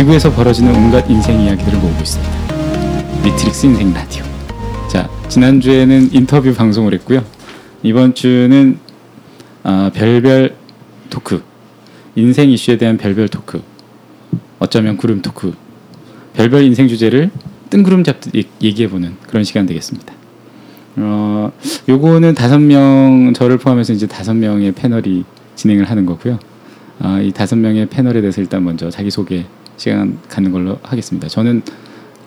지구에서 벌어지는 온갖 인생 이야기들을 모으고 있습니다. 미트릭스 인생 라디오. 자, 지난주에는 인터뷰 방송을 했고요. 이번 주는 아, 별별 토크, 인생 이슈에 대한 별별 토크, 어쩌면 구름 토크, 별별 인생 주제를 뜬구름 잡듯 얘기해보는 그런 시간 되겠습니다. 어, 요거는 다섯 명 저를 포함해서 이제 다섯 명의 패널이 진행을 하는 거고요. 아, 이 다섯 명의 패널에 대해서 일단 먼저 자기 소개 시간 갖는 걸로 하겠습니다. 저는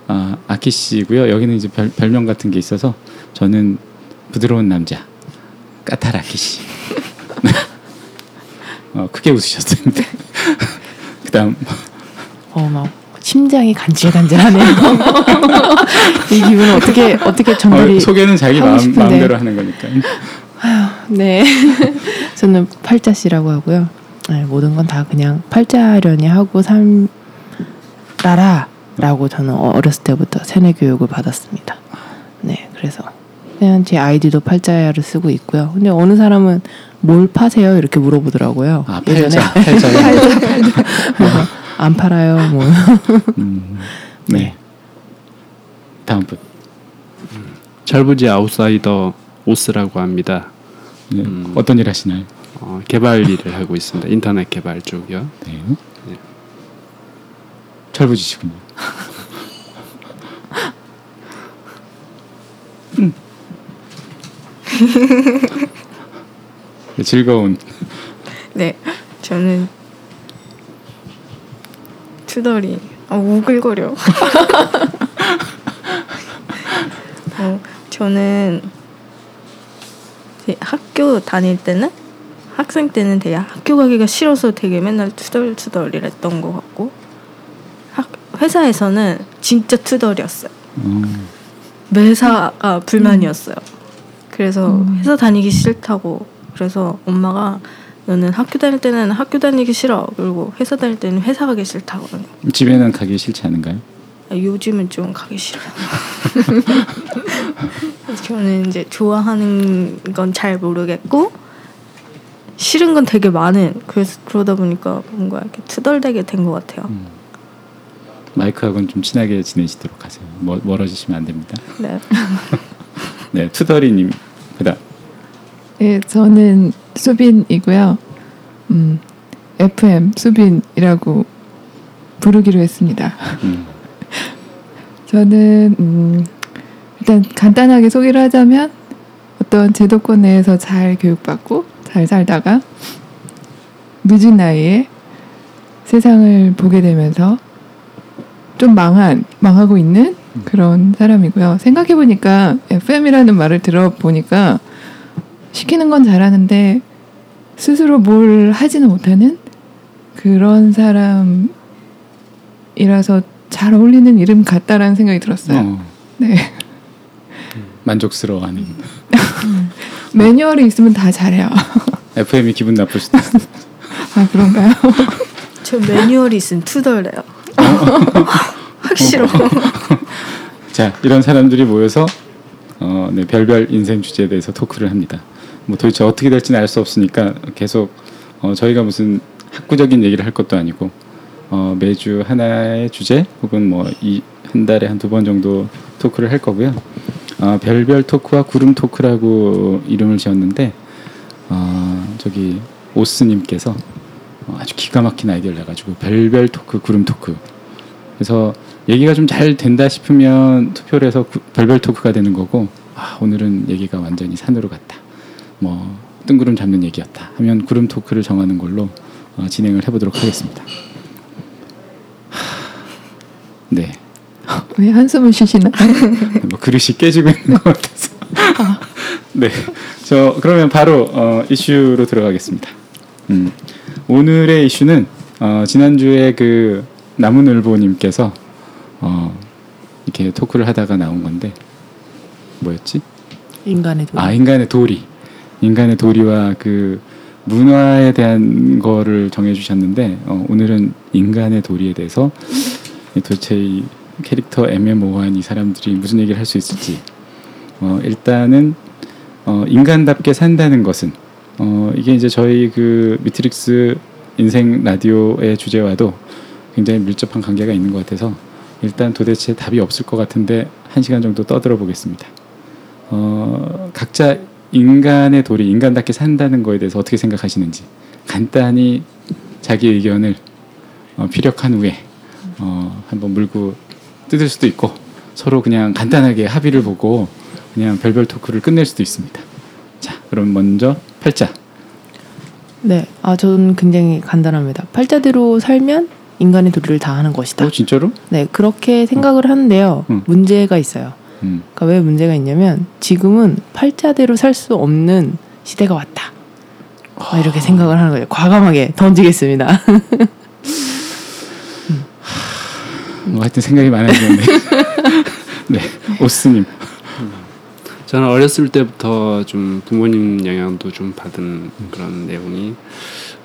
아, 아키 씨고요. 여기는 이제 별, 별명 같은 게 있어서 저는 부드러운 남자 까탈 아키 씨. 어, 크게 웃으셨어요. 그다음 어막 심장이 간질간질하네요. 이 기분 어떻게 어떻게 전달이 어, 소개는 자기 마음, 싶은데. 마음대로 하는 거니까. 네. 저는 팔자 씨라고 하고요. 네, 모든 건 다 그냥 팔자려니 하고 살 라라라고 저는 어렸을 때부터 세뇌 교육을 받았습니다. 네, 그래서 그냥 제 아이디도 팔자를 쓰고 있고요. 근데 어느 사람은 뭘 파세요 이렇게 물어보더라고요. 아 예전에. 팔자 팔자요. 그래서 안 팔아요. 뭐 음, 네. 다음 분. 철부지 아웃사이더 오스라고 합니다. 네. 음. 어떤 일 하시나요? 어, 개발 일을 하고 있습니다. 인터넷 개발 쪽이요. 네. 네. 철부지시군요. 음. 네, 즐거운 네, 저는 투덜이 아 우글거려. 어, 저는 학교 다닐 때는 학생 때는 되게 학교 가기가 싫어서 되게 맨날 투덜투덜이랬던 것 같고 학, 회사에서는 진짜 투덜이었어요. 음, 매사가 불만이었어요. 그래서 회사 다니기 싫다고 그래서 엄마가 너는 학교 다닐 때는 학교 다니기 싫어 그리고 회사 다닐 때는 회사 가기 싫다고 집에는 가기 싫지 않은가요? 아, 요즘은 좀 가기 싫어요. 저는 이제 좋아하는 건 잘 모르겠고 싫은 건 되게 많은 그래서 그러다 보니까 뭔가 이렇게 투덜대게 된 것 같아요. 마이크하고는 좀 친하게 지내시도록 하세요. 멀, 멀어지시면 안 됩니다. 네. 네, 투덜이님 그다음 예, 저는 수빈이고요. 음, FM 수빈이라고 부르기로 했습니다. 음, 저는 음, 일단 간단하게 소개를 하자면 어떤 제도권 내에서 잘 교육받고 잘 살다가 늦은 나이에 세상을 보게 되면서 좀 망한 망하고 있는 그런 사람이고요. 생각해 보니까 FM이라는 말을 들어보니까 시키는 건 잘하는데 스스로 뭘 하지는 못하는 그런 사람이라서 잘 어울리는 이름 같다라는 생각이 들었어요. 어, 네. 만족스러워하는 매뉴얼이 있으면 다 잘해요. FM이 기분 나쁠 수도 있어요. 아 그런가요? 저 매뉴얼이 있은 투덜래요. 확 싫어. 자 이런 사람들이 모여서 어, 네, 별별 인생 주제에 대해서 토크를 합니다. 뭐 도대체 어떻게 될지는 알 수 없으니까 계속 어, 저희가 무슨 학구적인 얘기를 할 것도 아니고 어, 매주 하나의 주제 혹은 뭐 이 한 달에 한 두 번 정도 토크를 할 거고요. 어, 별별 토크와 구름 토크라고 이름을 지었는데 어, 저기 오스님께서 어, 아주 기가 막힌 아이디어를 내가지고 별별 토크, 구름 토크. 그래서 얘기가 좀 잘 된다 싶으면 투표를 해서 구- 별별 토크가 되는 거고 아, 오늘은 얘기가 완전히 산으로 갔다. 뭐 뜬구름 잡는 얘기였다. 하면 구름 토크를 정하는 걸로 어, 진행을 해보도록 하겠습니다. 하, 네, 왜 한숨을 쉬시나? 뭐 그릇이 깨지고 있는 것 같아서. 네, 저 그러면 바로 어, 이슈로 들어가겠습니다. 음, 오늘의 이슈는 어, 지난주에 그 나무늘보님께서 어, 이렇게 토크를 하다가 나온 건데 뭐였지? 인간의 도아 인간의 도리, 인간의 도리와 그 문화에 대한 거를 정해주셨는데 어, 오늘은 인간의 도리에 대해서 도대체 이 캐릭터 애매모호한 이 사람들이 무슨 얘기를 할 수 있을지. 어, 일단은 어, 인간답게 산다는 것은 어, 이게 이제 저희 그 미트릭스 인생 라디오의 주제와도 굉장히 밀접한 관계가 있는 것 같아서 일단 도대체 답이 없을 것 같은데 한 시간 정도 떠들어 보겠습니다. 어, 각자 인간의 도리, 인간답게 산다는 거에 대해서 어떻게 생각하시는지 간단히 자기 의견을 어, 피력한 후에 어, 한번 물고 뜯을 수도 있고 서로 그냥 간단하게 합의를 보고 그냥 별별 토크를 끝낼 수도 있습니다. 자, 그럼 먼저 팔자. 네, 아 저는 굉장히 간단합니다. 팔자대로 살면 인간의 도리를 다 하는 것이다. 어, 진짜로? 네, 그렇게 생각을 하는데요. 음. 문제가 있어요. 음. 그러니까 왜 문제가 있냐면 지금은 팔자대로 살 수 없는 시대가 왔다. 아, 이렇게 생각을 하는 거예요. 과감하게 던지겠습니다. 뭐 하여튼 생각이 많아지는데. 네, 오스님. 저는 어렸을 때부터 좀 부모님 영향도 좀 받은 그런 내용이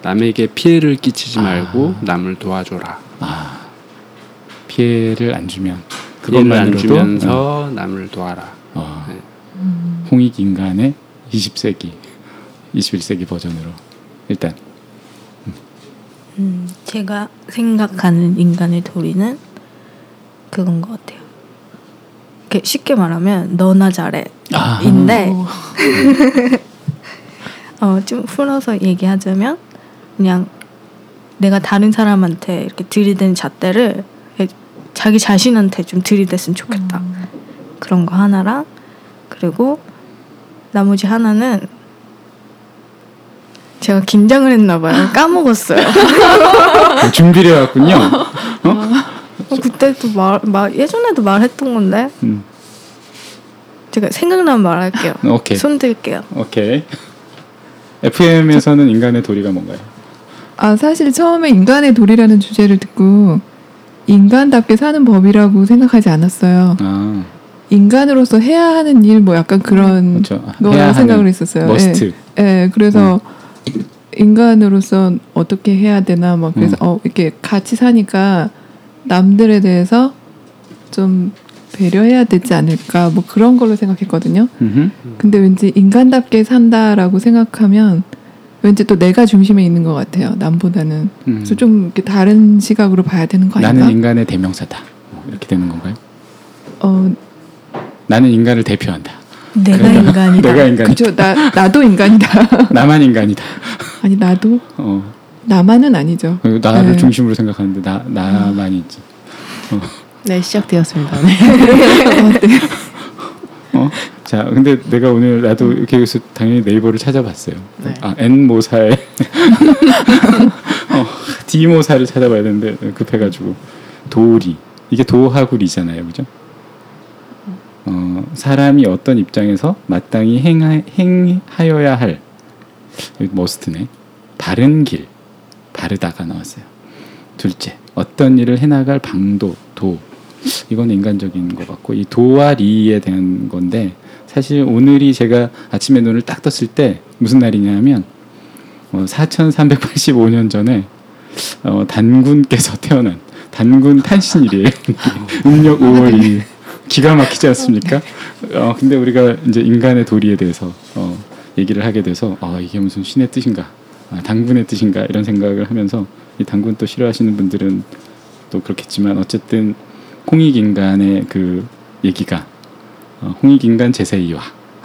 남에게 피해를 끼치지 말고 남을 도와줘라. 아, 피해를 안 주면 피해를 안 그것만으로도 주면서 남을 도와라. 어, 네. 홍익 인간의 20세기, 21세기 버전으로 일단 음, 제가 생각하는 인간의 도리는 그건 것 같아요. 쉽게 말하면 너나 잘해. 아. 인데 어, 좀 풀어서 얘기하자면 그냥 내가 다른 사람한테 이렇게 들이대는 잣대를 자기 자신한테 좀 들이댔으면 좋겠다. 그런 거 하나랑 그리고 나머지 하나는 제가 긴장을 했나 봐요. 까먹었어요. 어, 준비를 해왔군요. 어, 그때도 말, 말 예전에도 말했던 건데 음, 제가 생각나면 말할게요. 오케이. 손 들게요. 오케이. FM에서는 인간의 도리가 뭔가요? 아 사실 처음에 인간의 도리라는 주제를 듣고 인간답게 사는 법이라고 생각하지 않았어요. 아, 인간으로서 해야 하는 일 뭐 약간 그런 그렇죠. 거라 생각을 했었어요. 머스트. 음. 예, 예, 그래서 인간으로서 어떻게 해야 되나 막 그래서 음. 어 이렇게 같이 사니까 남들에 대해서 좀 배려해야 되지 않을까 뭐 그런 걸로 생각했거든요. 음흠. 근데 왠지 인간답게 산다라고 생각하면 왠지 또 내가 중심에 있는 것 같아요. 남보다는. 음. 그래서 좀 이렇게 다른 시각으로 봐야 되는 거 아닌가? 나는 인간의 대명사다. 뭐 이렇게 되는 건가요? 어, 나는 인간을 대표한다. 내가 그러니까 인간이다. 내가 인간. 그죠. 나 나도 인간이다. 나만 인간이다. 아니 나도 어, 나만은 아니죠. 그리고 나를 네. 중심으로 생각하는데 나 나만이 있지. 네, 시작되었습니다. 네. 어? 자, 근데 내가 오늘 나도 이렇게 해서 당연히 네이버를 찾아봤어요. 네. 아, N 모사의 어, D 모사를 찾아봐야 되는데 급해가지고 도리 이게 도하구리잖아요, 그죠? 어, 사람이 어떤 입장에서 마땅히 행하, 행하여야 할 머스트네 바른 길 바르다가 나왔어요. 둘째 어떤 일을 해나갈 방도 도 이건 인간적인 것 같고 이 도와 리에 대한 건데 사실 오늘이 제가 아침에 눈을 딱 떴을 때 무슨 날이냐면 어, 4,385년 전에 어, 단군께서 태어난 단군 탄신일이에요. 음력 5월 2일. 기가 막히지 않습니까? 어, 근데 우리가 이제 인간의 도리에 대해서 어, 얘기를 하게 돼서 아, 이게 무슨 신의 뜻인가, 아, 당군의 뜻인가 이런 생각을 하면서 이 당군 또 싫어하시는 분들은 또 그렇겠지만 어쨌든 홍익 인간의 그 얘기가 어, 홍익 인간 제세이와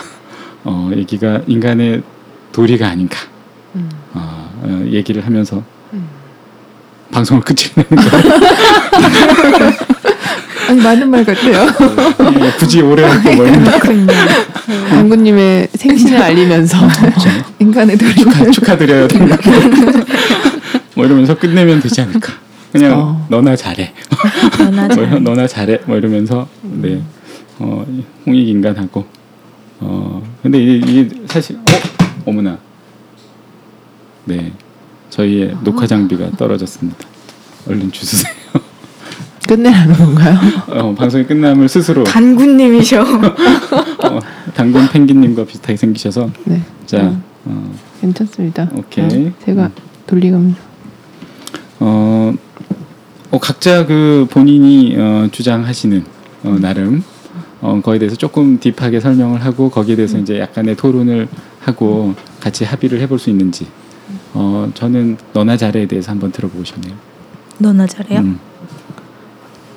어, 얘기가 인간의 도리가 아닌가 음. 어, 어, 얘기를 하면서 음. 방송을 끝내는 거예요. 아니 맞는 말 같아요. 예, 굳이 오래 할거 뭐 있나? 당구님의 생신을 알리면서 인간의 도리. 축하, 축하 드려요. 뭐 이러면서 끝내면 되지 않을까? 그냥 어. 너나 잘해. 너나 뭐, 잘. 너나 잘해. 뭐 이러면서 네 어, 홍익 인간 하고 어 근데 이게, 이게 사실 어 어머나 네 저희의 녹화 장비가 떨어졌습니다. 얼른 주세요. 끝내라는 건가요? 어, 방송이 끝남을 스스로 단군님이셔. 어, 당근 펭귄님과 비슷하게 생기셔서 네. 자 어, 어, 괜찮습니다. 오케이. 어, 제가 돌리가면서 어, 어, 각자 그 본인이 어, 주장하시는 어, 나름 어, 거기에 대해서 조금 딥하게 설명을 하고 거기에 대해서 이제 약간의 토론을 하고 같이 합의를 해볼 수 있는지 어, 저는 너나 잘해에 대해서 한번 들어보고 싶네요. 너나 잘해요? 음,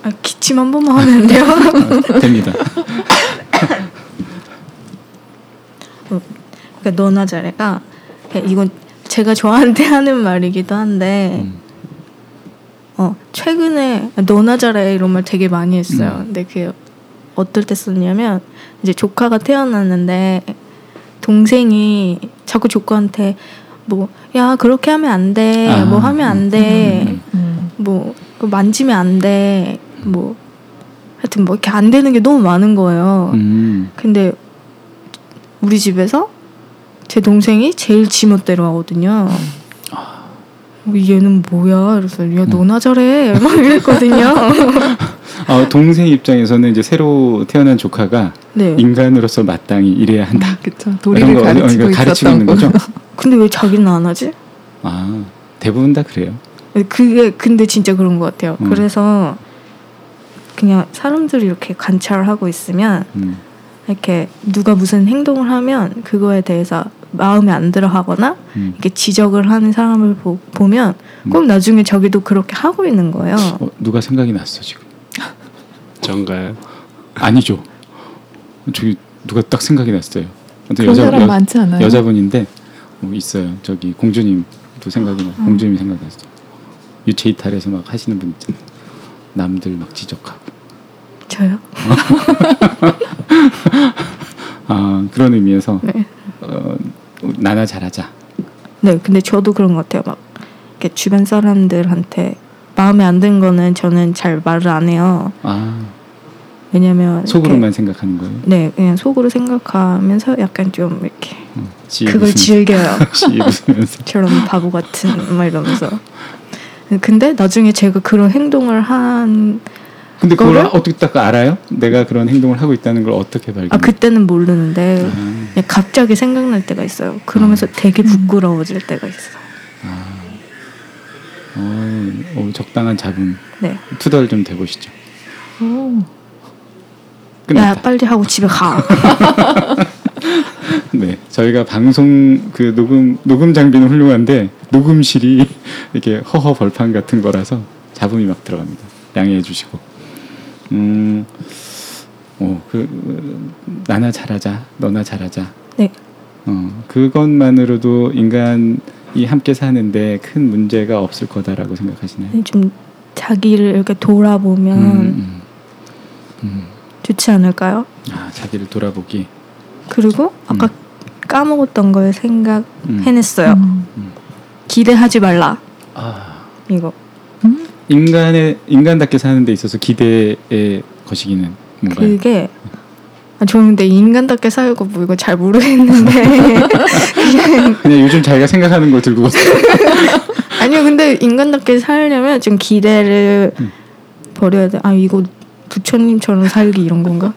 아, 기침 한 번만 하면 안 돼요? 아, 됩니다. 그러니까 너나 잘해가 이건 제가 저한테 하는 말이기도 한데 음. 어 최근에 너나 잘해 이런 말 되게 많이 했어요. 음. 근데 그게 어떨 때 썼냐면 이제 조카가 태어났는데 동생이 자꾸 조카한테 뭐 야 그렇게 하면 안 돼, 아, 뭐 하면 안 돼, 음, 음. 뭐 그거 만지면 안 돼, 뭐 하여튼 뭐 이렇게 안 되는 게 너무 많은 거예요. 음. 근데 우리 집에서 제 동생이 제일 지멋대로 하거든요. 어, 얘는 뭐야? 그래서 야 너나 잘해 막 이랬거든요. 어, 동생 입장에서는 이제 새로 태어난 조카가 네. 인간으로서 마땅히 이래야 한다. 그쵸. 이런 도리를 거, 어, 가르치고 그러니까 가르치고 있는 거죠. 근데 왜 자기는 안 하지? 아 대부분 다 그래요. 그게 근데 진짜 그런 것 같아요. 음. 그래서 그냥 사람들이 이렇게 관찰하고 있으면 음. 이렇게 누가 무슨 행동을 하면 그거에 대해서 마음에 안 들어하거나 음. 이렇게 지적을 하는 사람을 보, 보면 꼭 나중에 자기도 그렇게 하고 있는 거예요. 어, 누가 생각이 났어 지금? 전가요? 아니죠. 저기 누가 딱 생각이 났어요. 그런 사람 많지 않아요? 여자분인데 어, 있어요. 저기 공주님도 생각이 나. 음. 공주님이 생각났어. 유체 이탈해서 막 하시는 분 있잖아. 남들 막 지적하고. 저요? 아 그런 의미에서 네. 어, 나나 잘하자. 네, 근데 저도 그런 것 같아요. 막 주변 사람들한테 마음에 안 드는 거는 저는 잘 말을 안 해요. 아 왜냐면 속으로만 생각하는 거예요. 네, 그냥 속으로 생각하면서 약간 좀 이렇게 어, 지혜 그걸. 즐겨요. 저런 바보 같은 막 이러면서. 근데 나중에 제가 그런 행동을 한, 근데 그걸 그거를? 어떻게 딱 알아요? 내가 그런 행동을 하고 있다는 걸 어떻게 발견? 아 그때는 모르는데 아, 갑자기 생각날 때가 있어요. 그러면서 되게 부끄러워질 때가 있어요. 어, 어, 적당한 잡음. 네. 투덜 좀 대보시죠. 오. 야 끝났다. 빨리 하고 집에 가. 네, 저희가 방송 그 녹음 녹음 장비는 훌륭한데 녹음실이 이렇게 허허 벌판 같은 거라서 잡음이 막 들어갑니다. 양해해 주시고. 음, 어, 그 어, 나나 잘하자, 너나 잘하자. 네. 어, 그것만으로도 인간이 함께 사는데 큰 문제가 없을 거다라고 생각하시나요? 좀 자기를 이렇게 돌아보면 음, 음. 좋지 않을까요? 아, 자기를 돌아보기. 그리고 아까 까먹었던 걸 음. 생각해냈어요. 음. 기대하지 말라. 아, 이거. 인간의 인간답게 사는 데 있어서 기대의 거시기는 뭔가요? 그게 아, 저는 근데 인간답게 살고 뭐 이거 잘 모르겠는데 그냥 요즘 자기가 생각하는 걸 들고 왔어요. 아니요 근데 인간답게 살려면 좀 기대를 음. 버려야 돼. 아 이거 부처님처럼 살기 이런 건가?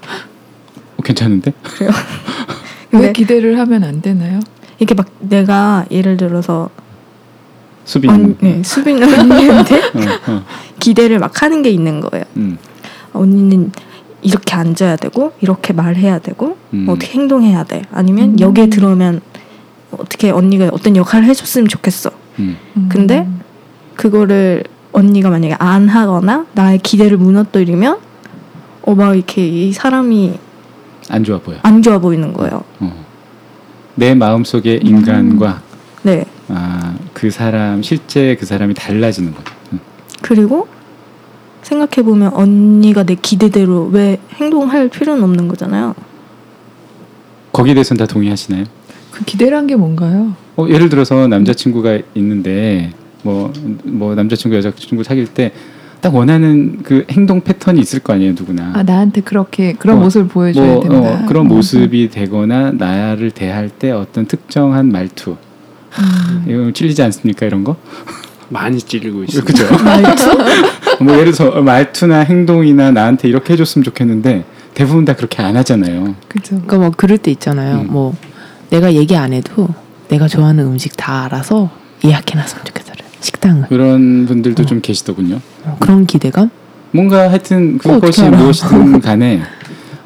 어, 괜찮은데? 그래요? 왜 기대를 하면 안 되나요? 이렇게 막 내가 예를 들어서 수빈. 언, 네, 수빈 언니한테 어, 어. 기대를 막 하는 게 있는 거예요. 음, 언니는 이렇게 앉아야 되고 이렇게 말해야 되고 음. 뭐 어떻게 행동해야 돼 아니면 음. 여기에 들어오면 어떻게 언니가 어떤 역할을 해줬으면 좋겠어 음. 음. 근데 그거를 언니가 만약에 안 하거나 나의 기대를 무너뜨리면 어 막 이렇게 이 사람이 안 좋아 보여. 안 좋아 보이는 거예요 어. 내 마음 속의 인간과 네 아, 그 사람 실제 그 사람이 달라지는 거죠. 음. 그리고 생각해 보면 언니가 내 기대대로 왜 행동할 필요는 없는 거잖아요 거기에 대해서는 다 동의하시나요? 그 기대란 게 뭔가요? 어, 예를 들어서 남자친구가 있는데 뭐, 뭐 남자친구 여자친구 사귈 때 딱 원하는 그 행동 패턴이 있을 거 아니에요 누구나 아 나한테 그렇게 그런 어, 모습을 보여줘야 뭐 된다. 어, 그런 음. 모습이 되거나 나를 대할 때 어떤 특정한 말투 음. 이거 찔리지 않습니까 이런 거 많이 찔리고 있어요. 그죠 말투 뭐 예를 들어서 말투나 행동이나 나한테 이렇게 해줬으면 좋겠는데 대부분 다 그렇게 안 하잖아요 그죠. 그러니까 뭐 그럴 때 있잖아요. 음. 뭐 내가 얘기 안 해도 내가 좋아하는 음식 다 알아서 예약해놨으면 좋겠어요. 식당을 그런 분들도 좀 계시더군요 어, 그런 기대감. 뭔가 하여튼 어, 그것이? 무엇이든 간에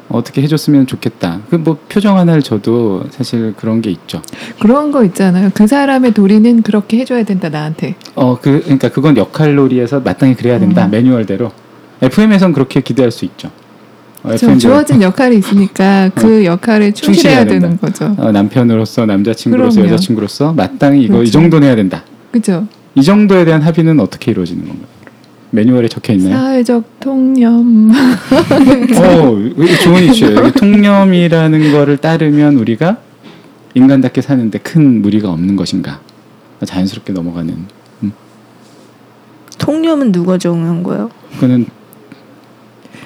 어떻게 해줬으면 좋겠다. 그 뭐 표정 하나를 줘도 사실 그런 게 있죠. 그런 거 있잖아요. 그 사람의 도리는 그렇게 해줘야 된다 나한테. 어, 그 그러니까 그건 역할놀이에서 마땅히 그래야 된다. 음. 매뉴얼대로. FM에선 그렇게 기대할 수 있죠. 어, 주어진 역할이 있으니까 그 역할에 충실해야 충실해야 되는. 거죠. 어, 남편으로서 남자친구로서 그럼요. 여자친구로서 마땅히 이거 이 그렇죠. 정도는 해야 된다. 그죠? 이 정도에 대한 합의는 어떻게 이루어지는 건가요? 매뉴얼에 적혀 있나요? 사회적 통념. 어, 좋은 이슈예요. 통념이라는 거를 따르면 우리가 인간답게 사는데 큰 무리가 없는 것인가? 자연스럽게 넘어가는. 음, 통념은 누가 정한 거예요? 그거는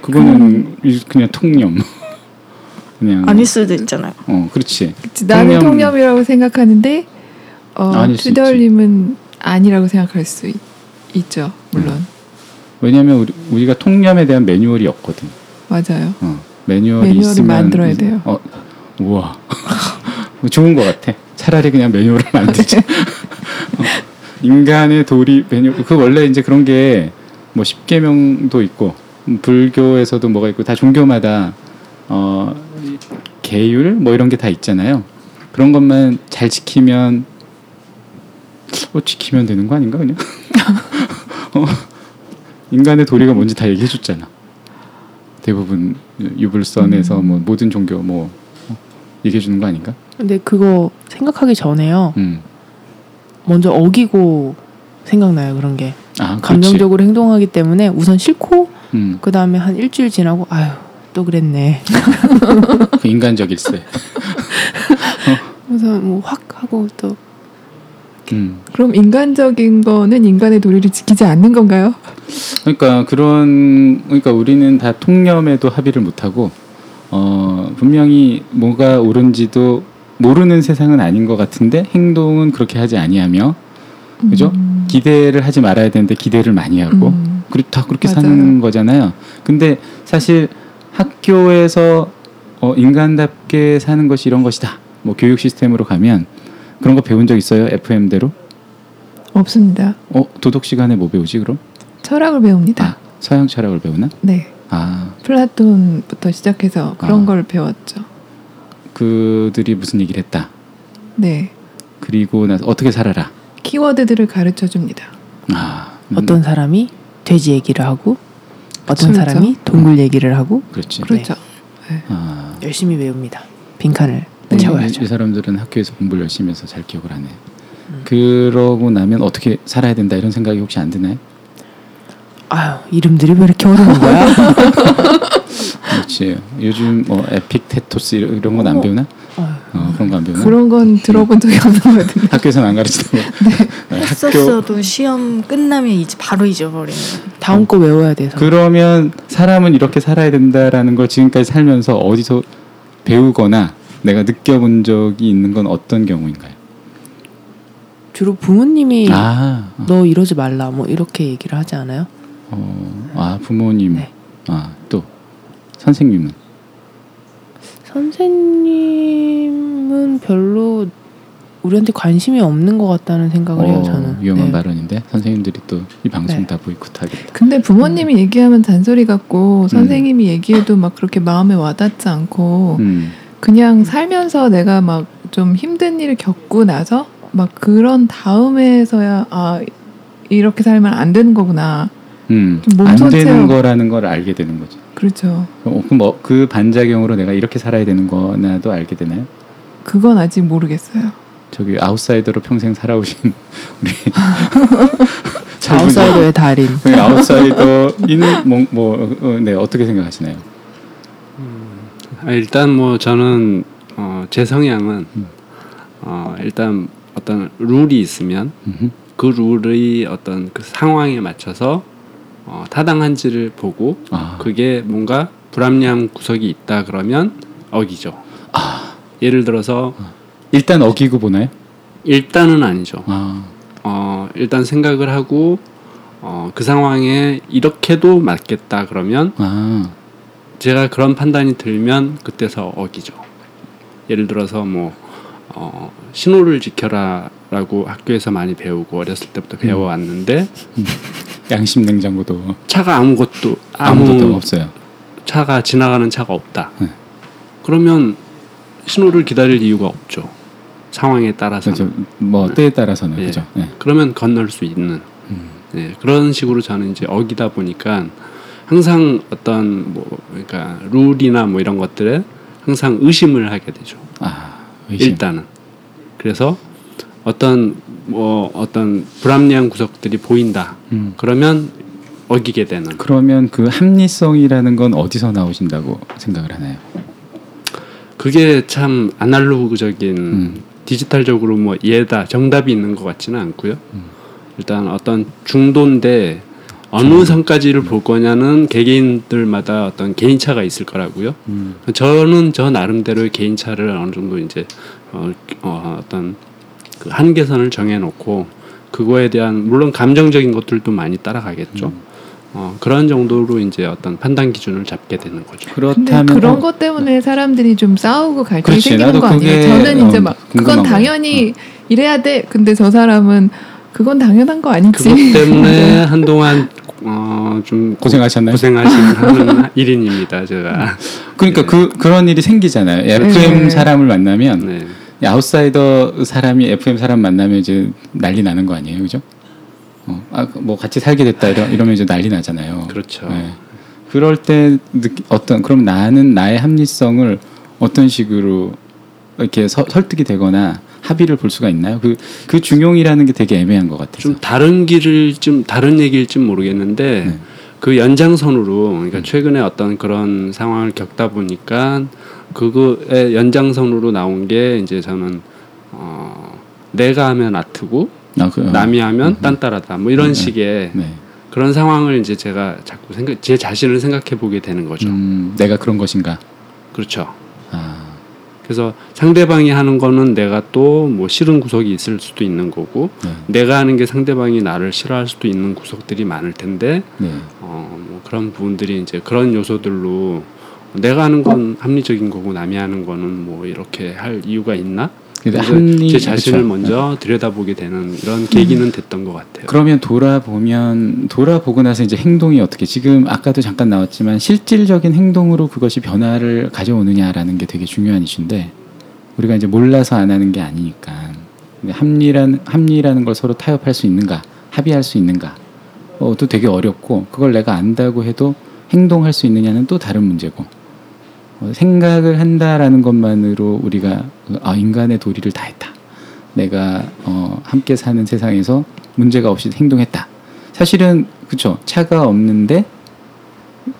그거는 이- 그냥 통념. 그냥 아닐 수도 있잖아요. 어, 그렇지. 나는 통념- 통념 이라고 생각하는데 어, 아닐 수 튜덜님은 아니라고 생각할 수 있, 있죠. 물론 왜냐하면 우리, 우리 가 통념에 대한 매뉴얼이 없거든. 맞아요. 어, 매뉴얼이 매뉴얼을 있으면 만들어야 돼요. 어, 우와, 좋은 것 같아. 차라리 그냥 매뉴얼을 만들자. 어, 인간의 도리 매뉴얼. 그 원래 이제 그런 게 뭐 십계명도 있고 음, 불교에서도 뭐가 있고 다 종교마다 어 계율 뭐 이런 게 다 있잖아요. 그런 것만 잘 지키면 어 지키면 되는 거 아닌가 그냥? 어, 인간의 도리가 뭔지 다 얘기해 줬잖아. 대부분 유불선에서 뭐 모든 종교 뭐 어, 얘기해 주는 거 아닌가? 근데 그거 생각하기 전에요. 음. 먼저 어기고 생각나요 그런 게 아. 감정적으로 행동하기 때문에 우선 싫고 음. 그 다음에 한 일주일 지나고 아유 또 그랬네. 그 인간적일세. 그래서 뭐확 하고 또 음. 그럼 인간적인 거는 인간의 도리를 지키지 않는 건가요? 그러니까 그런 그러니까 우리는 다 통념에도 합의를 못 하고 어 분명히 뭐가 옳은지도 모르는 세상은 아닌 것 같은데 행동은 그렇게 하지 아니하며 그죠? 음. 기대를 하지 말아야 되는데 기대를 많이 하고 음. 그리 다 그렇게 맞아요. 사는 거잖아요. 근데 사실 학교에서 어, 인간답게 사는 것이 이런 것이다. 뭐 교육 시스템으로 가면 그런 거 배운 적 있어요? FM대로? 없습니다. 어 도덕 시간에 뭐 배우지 그럼? 철학을 배웁니다. 아 서양 철학을 배우나? 네. 아 플라톤부터 시작해서 그런 아. 걸 배웠죠. 그들이 무슨 얘기를 했다. 네. 그리고 나서 어떻게 살아라. 키워드들을 가르쳐 줍니다. 아 음, 어떤 사람이 돼지 얘기를 하고 어떤 그렇죠. 사람이 동물 얘기를 하고 그렇지. 그렇죠. 아, 열심히 외웁니다. 빈칸을 네. 채워야죠. 이, 이 사람들은 학교에서 공부를 열심히 해서 잘 기억을 하네. 음. 그러고 나면 어떻게 살아야 된다 이런 생각이 혹시 안 드나요? 아유 이름들이 왜 이렇게 어려운 거야? 그렇지. 요즘 뭐 에픽 테토스 이런, 이런 건 안. 배우나? 어, 그런 거 안 배우나? 그런 건 들어본 적이 없는 것 같은데. 학교에서는 안 가르치고. 네. 학교 했었어도 시험 끝나면 이제 바로 잊어버리는. 다음 거 외워야 돼서. 그러면 사람은 이렇게 살아야 된다라는 걸 지금까지 살면서 어디서 배우거나 내가 느껴본 적이 있는 건 어떤 경우인가요? 주로 부모님이 아, 너 이러지 말라 뭐 이렇게 얘기를 하지 않아요? 어, 아 부모님, 네. 아또 선생님은 선생님은 별로 우리한테 관심이 없는 것 같다는 생각을 해요. 어, 저는 위험한 네. 발언인데 선생님들이 또 이 방송 네. 다 보이콧하겠다. 근데 부모님이 음. 얘기하면 잔소리 같고 선생님이 얘기해도 막 그렇게 마음에 와닿지 않고 음, 그냥 살면서 내가 막 좀 힘든 일을 겪고 나서 막 그런 다음에서야 아 이렇게 살면 안 되는 거구나. 음, 안 전체로- 되는 거라는 걸 알게 되는 거죠. 그렇죠. 어, 그럼 뭐, 그 반작용으로 내가 이렇게 살아야 되는 거나도 알게 되나요? 그건 아직 모르겠어요. 저기 아웃사이더로 평생 살아오신 우리 잘 아웃사이더의 달인. 그 아웃사이더인 뭐, 뭐 어, 네, 어떻게 생각하시나요? 아, 일단 뭐 저는 어, 제 성향은 음. 어, 일단 어떤 룰이 있으면 음흠. 그 룰의 어떤 그 상황에 맞춰서 어, 타당한지를 보고 아, 그게 뭔가 불합리한 구석이 있다 그러면 어기죠. 아, 예를 들어서 일단 어기고 보나요? 일단은 아니죠. 아, 어, 일단 생각을 하고 어, 그 상황에 이렇게도 맞겠다 그러면 아, 제가 그런 판단이 들면 그때서 어기죠. 예를 들어서 뭐 어, 신호를 지켜라라고 학교에서 많이 배우고 어렸을 때부터 배워왔는데 양심 냉장고도 차가 아무것도 아무것도 아무 없어요. 차가 지나가는 차가 없다. 네. 그러면 신호를 기다릴 이유가 없죠. 상황에 따라서. 그렇죠. 뭐 때에 따라서는 예. 그죠. 예. 그러면 건널 수 있는 음. 네, 그런 식으로 저는 이제 어기다 보니까 항상 어떤 뭐 그러니까 룰이나 뭐 이런 것들에 항상 의심을 하게 되죠. 아 의심. 일단은 그래서 어떤 뭐 어떤 불합리한 구석들이 보인다. 음. 그러면 어기게 되는. 그러면 그 합리성이라는 건 어디서 나오신다고 생각을 하나요? 그게 참 아날로그적인 음. 디지털적으로 뭐 예다 정답이 있는 것 같지는 않고요. 음. 일단 어떤 중도인데 어느 선까지를 볼 거냐는 개개인들마다 어떤 개인차가 있을 거라고요. 음. 저는 저 나름대로의 개인차를 어느 정도 이제 어, 어, 어떤 그 한계선을 정해놓고 그거에 대한 물론 감정적인 것들도 많이 따라가겠죠. 음. 어, 그런 정도로 이제 어떤 판단 기준을 잡게 되는 거죠. 그렇다면 그런 어, 것 때문에 사람들이 좀 싸우고 갈등이 생기는 거 아니에요? 저는 이제 어, 막 궁금한 그건. 당연히 이래야 돼. 근데 저 사람은 그건 당연한 거 아니지. 그것 때문에 한동안 어, 좀 고생하셨나요? 고생하시는 일인입니다. 제가. 그러니까 네. 그 그런 일이 생기잖아요. FM 네. 사람을 만나면 네. 이 아웃사이더 사람이 FM 사람 만나면 이제 난리 나는 거 아니에요, 그죠? 어, 아, 뭐 같이 살게 됐다 이러, 이러면 이제 난리 나잖아요. 그렇죠. 네. 그럴 때 느끼, 어떤 그럼 나는 나의 합리성을 어떤 식으로 이렇게 서, 설득이 되거나 합의를 볼 수가 있나요? 그, 그 중용이라는 게 되게 애매한 것 같아서. 좀 다른 길을 좀 다른 얘기일지 모르겠는데 네. 그 연장선으로 그러니까 최근에 어떤 그런 상황을 겪다 보니까 그거의 연장선으로 나온 게 이제 저는 어 내가 하면 아트고 아, 그, 어. 남이 하면 음. 딴따라다 뭐 이런 네. 식의 네. 그런 상황을 이제 제가 자꾸 생각 제 자신을 생각해 보게 되는 거죠. 음, 내가 그런 것인가? 그렇죠. 아, 그래서 상대방이 하는 거는 내가 또 뭐 싫은 구석이 있을 수도 있는 거고 네. 내가 하는 게 상대방이 나를 싫어할 수도 있는 구석들이 많을 텐데 네. 어, 뭐 그런 부분들이 이제 그런 요소들로 내가 하는 건 합리적인 거고 남이 하는 거는 뭐 이렇게 할 이유가 있나? 그래서 제 자신을 그쵸. 먼저 들여다보게 되는 이런 계기는 됐던 것 같아요. 그러면 돌아보면 돌아보고 나서 이제 행동이 어떻게 지금 아까도 잠깐 나왔지만 실질적인 행동으로 그것이 변화를 가져오느냐라는 게 되게 중요한 이슈인데 우리가 이제 몰라서 안 하는 게 아니니까. 근데 합리라는 합리라는 걸 서로 타협할 수 있는가 합의할 수 있는가. 어, 또 되게 어렵고 그걸 내가 안다고 해도 행동할 수 있느냐는 또 다른 문제고. 어, 생각을 한다라는 것만으로 우리가 아 인간의 도리를 다했다. 내가 어, 함께 사는 세상에서 문제가 없이 행동했다. 사실은 그쵸 차가 없는데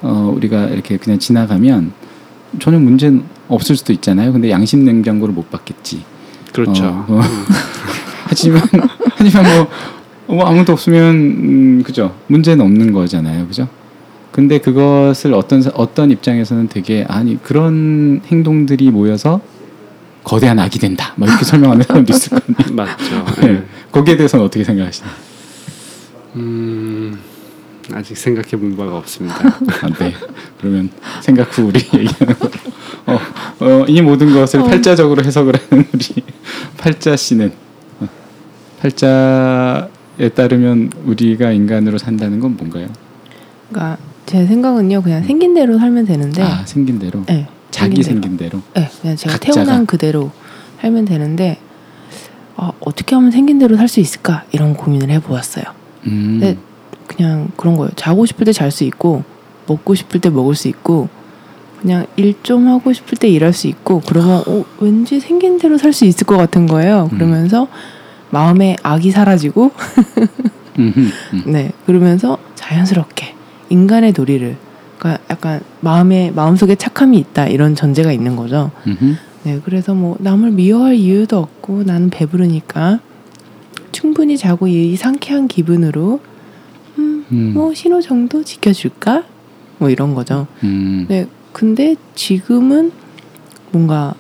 어, 우리가 이렇게 그냥 지나가면 전혀 문제는 없을 수도 있잖아요. 근데 양심 냉장고를 못 받겠지. 그렇죠. 어, 어. 하지만 하지만 뭐, 뭐 아무도 없으면 음, 그죠 문제는 없는 거잖아요. 그죠? 근데 그것을 어떤 사- 어떤 입장에서는 되게 아니 그런 행동들이 모여서 거대한 악이 된다. 막 이렇게 설명하는 사람도 있을 거 아니에요. 맞죠. 네. 네. 거기에 대해서는 어떻게 생각하시나요? 음, 아직 생각해 본 바가 없습니다. 아, 네. 그러면 생각 후 우리 얘기하는 거. 어, 어, 이 모든 것을 팔자적으로 해석을 하는 우리 팔자 씨는 어, 팔자에 따르면 우리가 인간으로 산다는 건 뭔가요? 그러니까 제 생각은요 그냥 생긴 대로 살면 되는데 아 생긴 대로 네, 자기 생긴 대로. 생긴 대로. 네, 그냥 제가 각자가. 태어난 그대로 살면 되는데 아, 어떻게 하면 생긴 대로 살 수 있을까 이런 고민을 해보았어요. 음. 네. 그냥 그런 거예요. 자고 싶을 때 잘 수 있고 먹고 싶을 때 먹을 수 있고 그냥 일 좀 하고 싶을 때 일할 수 있고 그러면 어, 왠지 생긴 대로 살 수 있을 것 같은 거예요. 음. 그러면서 마음의 악이 사라지고 음. 네 그러면서 자연스럽게 인간의 도리를 그러니까 약간 마음에 마음속에 착함이 있다 이런 전제가 있는 거죠. 음흠. 네, 그래서 뭐 남을 미워할 이유도 없고 나는 배부르니까 충분히 자고 이 상쾌한 기분으로 음, 음. 뭐 신호 정도 지켜줄까? 뭐 이런 거죠. 음. 네, 근데 지금은 뭔가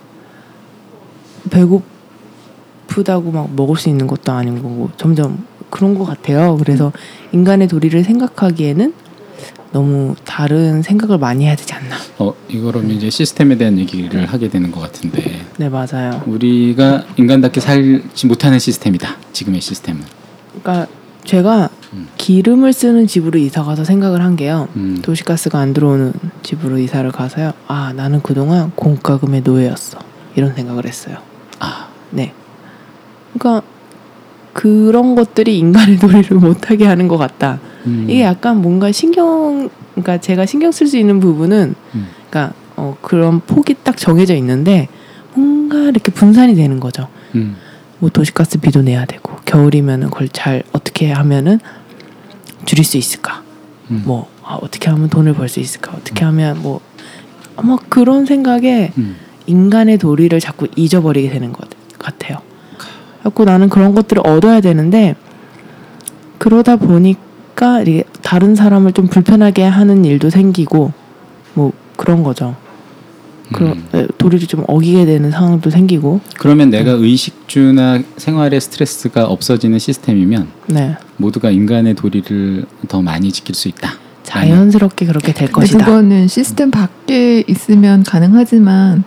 배고프다고 막 먹을 수 있는 것도 아닌 거고 점점 그런 것 같아요. 그래서 인간의 도리를 생각하기에는 너무 다른 생각을 많이 해야 되지 않나. 어 이거로 이제 시스템에 대한 얘기를 하게 되는 것 같은데 네, 맞아요. 우리가 인간답게 살지 못하는 시스템이다. 지금의 시스템은. 그러니까 제가 기름을 쓰는 집으로 이사 가서 생각을 한 게요. 음. 도시가스가 안 들어오는 집으로 이사를 가서요. 아 나는 그동안 공과금의 노예였어. 이런 생각을 했어요. 아, 네. 그러니까 그런 것들이 인간의 도리를 못하게 하는 것 같다. 음. 이게 약간 뭔가 신경, 그러니까 제가 신경 쓸 수 있는 부분은, 음. 그러니까 어, 그런 폭이 딱 정해져 있는데 뭔가 이렇게 분산이 되는 거죠. 음. 뭐 도시가스 비도 내야 되고 겨울이면은 그걸 잘 어떻게 하면은 줄일 수 있을까? 음. 뭐 아, 어떻게 하면 돈을 벌 수 있을까? 어떻게 하면 뭐 아마 그런 생각에 음. 인간의 도리를 자꾸 잊어버리게 되는 것 같아요. 자꾸 나는 그런 것들을 얻어야 되는데 그러다 보니까 이게 다른 사람을 좀 불편하게 하는 일도 생기고 뭐 그런 거죠. 그런 음. 에, 도리를 좀 어기게 되는 상황도 생기고 그러면 내가 의식주나 생활의 스트레스가 없어지는 시스템이면 네 모두가 인간의 도리를 더 많이 지킬 수 있다. 자연스럽게 그렇게 될 근데 것이다. 그거는 시스템 밖에 있으면 가능하지만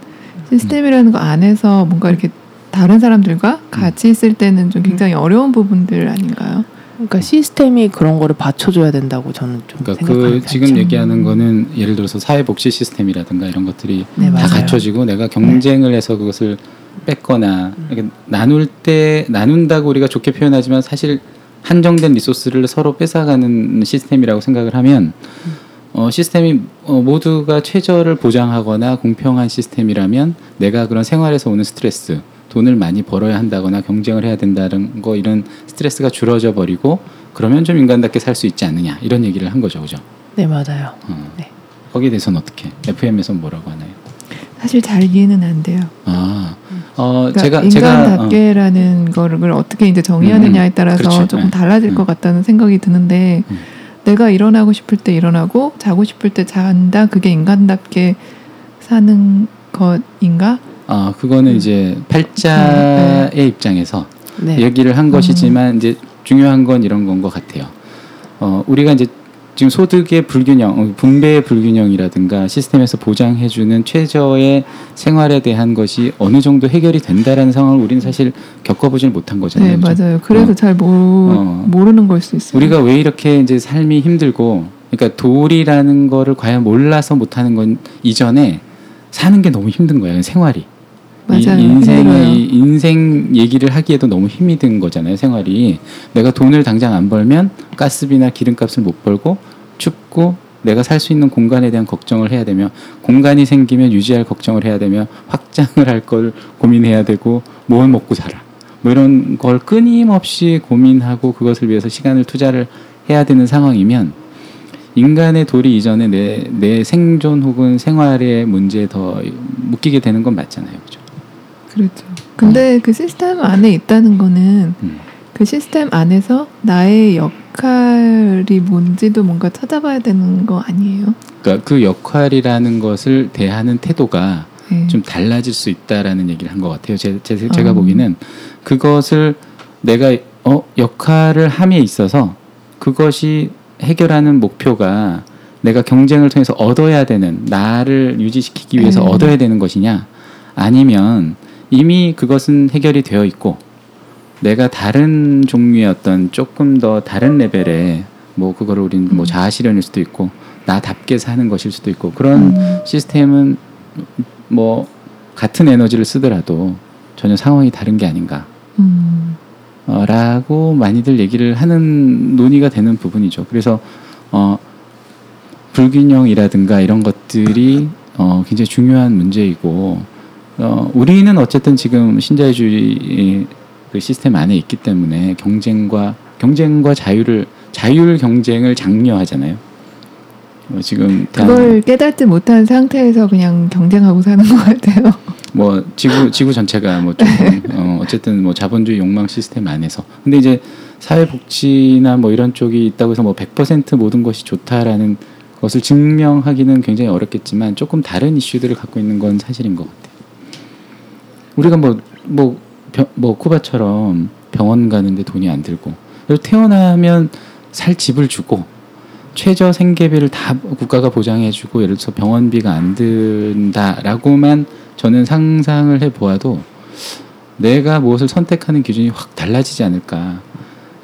시스템이라는 거 안에서 뭔가 이렇게 다른 사람들과 같이 있을 때는 좀 굉장히 어려운 부분들 아닌가요? 그러니까 시스템이 그런 거를 받쳐줘야 된다고 저는 좀 그러니까 그 지금. 얘기하는 거는 예를 들어서 사회복지 시스템이라든가 이런 것들이 네, 다 맞아요. 갖춰지고 내가 경쟁을 해서 그것을 뺏거나 이렇게 나눌 때 나눈다고 우리가 좋게 표현하지만 사실 한정된 리소스를 서로 뺏어가는 시스템이라고 생각을 하면 어, 시스템이 어, 모두가 최저를 보장하거나 공평한 시스템이라면 내가 그런 생활에서 오는 스트레스 돈을 많이 벌어야 한다거나 경쟁을 해야 된다는 거 이런 스트레스가 줄어져 버리고 그러면 좀 인간답게 살 수 있지 않느냐 이런 얘기를 한 거죠, 그죠? 네 맞아요. 어. 네. 거기에 대해서는 어떻게? FM에서는 뭐라고 하나요? 사실 잘 이해는 안 돼요. 아, 어, 그러니까 제가 제가 어, 인간답게라는 거를 어떻게 이제 정의하느냐에 따라서 그렇죠. 조금 네. 달라질 음. 것 같다는 생각이 드는데 음. 내가 일어나고 싶을 때 일어나고 자고 싶을 때 잔다 그게 인간답게 사는 것인가? 어, 그거는 이제 팔자의 입장에서 네. 얘기를 한 것이지만 이제 중요한 건 이런 건 것 같아요. 어, 우리가 이제 지금 소득의 불균형, 어, 분배의 불균형이라든가 시스템에서 보장해주는 최저의 생활에 대한 것이 어느 정도 해결이 된다라는 상황을 우리는 사실 겪어보질 못한 거잖아요. 네 그죠? 맞아요. 그래서 어. 잘 모, 어. 모르는 걸 수 있어요. 우리가 왜 이렇게 이제 삶이 힘들고, 그러니까 도리라는 거를 과연 몰라서 못하는 건 이전에 사는 게 너무 힘든 거예요. 생활이. 이 맞아요. 인생이. 인생 얘기를 하기에도 너무 힘이 든 거잖아요. 생활이 내가 돈을 당장 안 벌면 가스비나 기름값을 못 벌고 춥고 내가 살 수 있는 공간에 대한 걱정을 해야 되며 공간이 생기면 유지할 걱정을 해야 되며 확장을 할 걸 고민해야 되고 뭘 먹고 살아 뭐 이런 걸 끊임없이 고민하고 그것을 위해서 시간을 투자를 해야 되는 상황이면 인간의 도리 이전에 내, 내 생존 혹은 생활의 문제에 더 묶이게 되는 건 맞잖아요. 그죠? 그렇죠. 근데 그 시스템 안에 있다는 거는 음. 그 시스템 안에서 나의 역할이 뭔지도 뭔가 찾아봐야 되는 거 아니에요? 그러니까 그 역할이라는 것을 대하는 태도가 네. 좀 달라질 수 있다라는 얘기를 한 것 같아요. 제, 제, 제가 어. 보기에는 그것을 내가 어, 역할을 함에 있어서 그것이 해결하는 목표가 내가 경쟁을 통해서 얻어야 되는 나를 유지시키기 위해서 음. 얻어야 되는 것이냐 아니면 이미 그것은 해결이 되어 있고 내가 다른 종류의 어떤 조금 더 다른 레벨의 뭐 그거를 우리는 뭐 자아 실현일 수도 있고 나답게 사는 것일 수도 있고 그런 음. 시스템은 뭐 같은 에너지를 쓰더라도 전혀 상황이 다른 게 아닌가. 음. 어, 라고 많이들 얘기를 하는 논의가 되는 부분이죠. 그래서 어, 불균형이라든가 이런 것들이 어, 굉장히 중요한 문제이고 어, 우리는 어쨌든 지금 신자유주의 그 시스템 안에 있기 때문에 경쟁과 경쟁과 자유를 자율 경쟁을 장려하잖아요. 어, 지금 그걸 깨닫지 못한 상태에서 그냥 경쟁하고 사는 것 같아요. 뭐 지구 지구 전체가 뭐 조금 어, 어쨌든 뭐 자본주의 욕망 시스템 안에서 근데 이제 사회복지나 뭐 이런 쪽이 있다고 해서 뭐 100% 모든 것이 좋다라는 것을 증명하기는 굉장히 어렵겠지만 조금 다른 이슈들을 갖고 있는 건 사실인 것 같아요. 우리가 뭐 뭐 뭐 쿠바처럼 병원 가는데 돈이 안 들고 태어나면 살 집을 주고 최저 생계비를 다 국가가 보장해주고 예를 들어서 병원비가 안 든다라고만 저는 상상을 해보아도 내가 무엇을 선택하는 기준이 확 달라지지 않을까.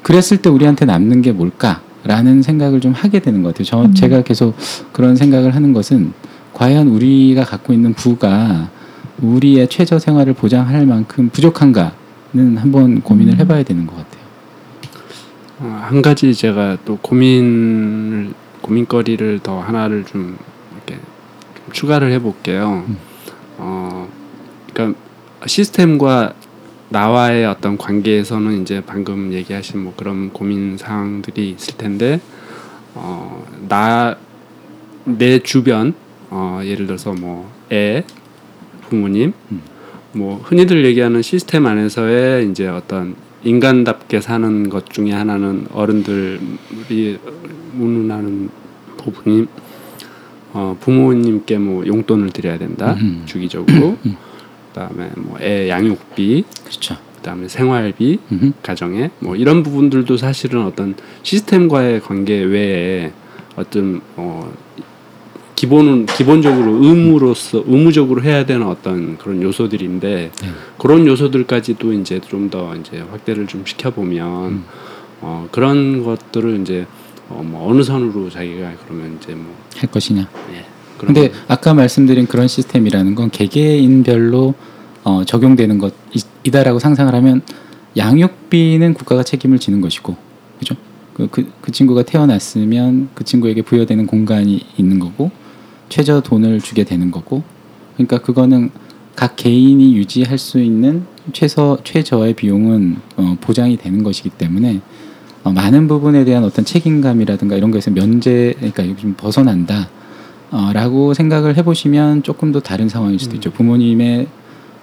그랬을 때 우리한테 남는 게 뭘까라는 생각을 좀 하게 되는 것 같아요. 저 음. 제가 계속 그런 생각을 하는 것은 과연 우리가 갖고 있는 부가 우리의 최저 생활을 보장할 만큼 부족한가는 한번 고민을 음. 해봐야 되는 것 같아요. 어, 한 가지 제가 또 고민을 고민거리를 더 하나를 좀 이렇게 좀 추가를 해볼게요. 음. 어, 그러니까 시스템과 나와의 어떤 관계에서는 이제 방금 얘기하신 뭐 그런 고민 사항들이 있을 텐데 어, 나 내 주변 어, 예를 들어서 뭐 애, 부모님, 음. 뭐 흔히들 얘기하는 시스템 안에서의 이제 어떤 인간답게 사는 것 중에 하나는 어른들이 운운하는 부분이 어, 부모님께 뭐 용돈을 드려야 된다 음. 주기적으로 음. 그다음에 뭐 애 양육비 그렇죠. 그다음에 생활비 음. 가정에 뭐 이런 부분들도 사실은 어떤 시스템과의 관계 외에 어떤 어 기본은 기본적으로 의무로서 의무적으로 해야 되는 어떤 그런 요소들인데 네. 그런 요소들까지도 이제 좀 더 이제 확대를 좀 시켜보면 음. 어 그런 것들을 이제 어 뭐 어느 선으로 자기가 그러면 이제 뭐 할 것이냐. 예. 그런 근데 아까 말씀드린 그런 시스템이라는 건 개개인별로 어, 적용되는 것이다라고 상상을 하면 양육비는 국가가 책임을 지는 것이고, 그죠? 그, 그, 그 친구가 태어났으면 그 친구에게 부여되는 공간이 있는 거고, 최저 돈을 주게 되는 거고, 그러니까 그거는 각 개인이 유지할 수 있는 최소 최저의 비용은 어, 보장이 되는 것이기 때문에 어, 많은 부분에 대한 어떤 책임감이라든가 이런 것에서 면제, 그러니까 좀 벗어난다. 어, 라고 생각을 해보시면 조금 더 다른 상황일 수도 있죠. 부모님의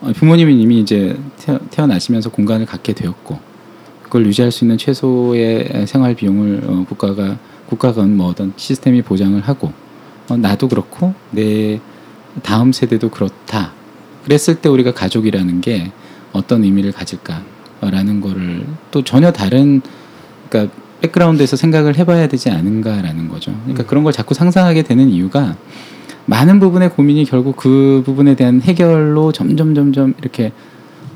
어, 부모님은 이미 이제 태어, 태어 나시면서 공간을 갖게 되었고 그걸 유지할 수 있는 최소의 생활 비용을 어, 국가가 국가건 뭐 어떤 시스템이 보장을 하고 어, 나도 그렇고 내 다음 세대도 그렇다. 그랬을 때 우리가 가족이라는 게 어떤 의미를 가질까라는 거를 또 전혀 다른 그러니까 백그라운드에서 생각을 해봐야 되지 않은가라는 거죠. 그러니까 음. 그런 걸 자꾸 상상하게 되는 이유가 많은 부분의 고민이 결국 그 부분에 대한 해결로 점점 점점 이렇게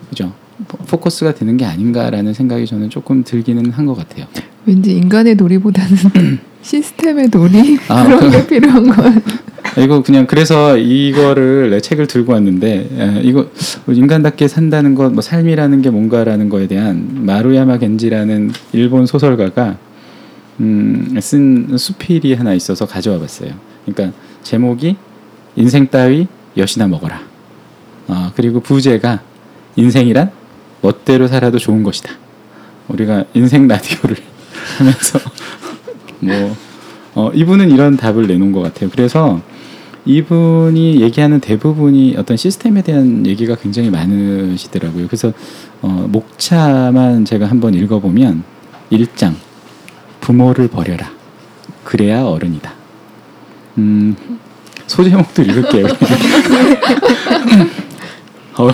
그죠 포- 포커스가 되는 게 아닌가라는 생각이 저는 조금 들기는 한 것 같아요. 왠지 인간의 놀이보다는 시스템의 놀이 아, 그런 그- 게 필요한 것 이거 그냥 그래서 이거를 내 책을 들고 왔는데 에, 이거 인간답게 산다는 것, 뭐 삶이라는 게 뭔가라는 거에 대한 마루야마 겐지라는 일본 소설가가 음, 쓴 수필이 하나 있어서 가져와 봤어요. 그러니까 제목이 인생 따위 여시나 먹어라. 어, 그리고 부제가 인생이란 멋대로 살아도 좋은 것이다. 우리가 인생 라디오를 하면서 뭐 어, 이분은 이런 답을 내놓은 것 같아요. 그래서 이분이 얘기하는 대부분이 어떤 시스템에 대한 얘기가 굉장히 많으시더라고요. 그래서 어, 목차만 제가 한번 읽어보면 일장 부모를 버려라. 그래야 어른이다. 음, 소제목도 읽을게요. 어,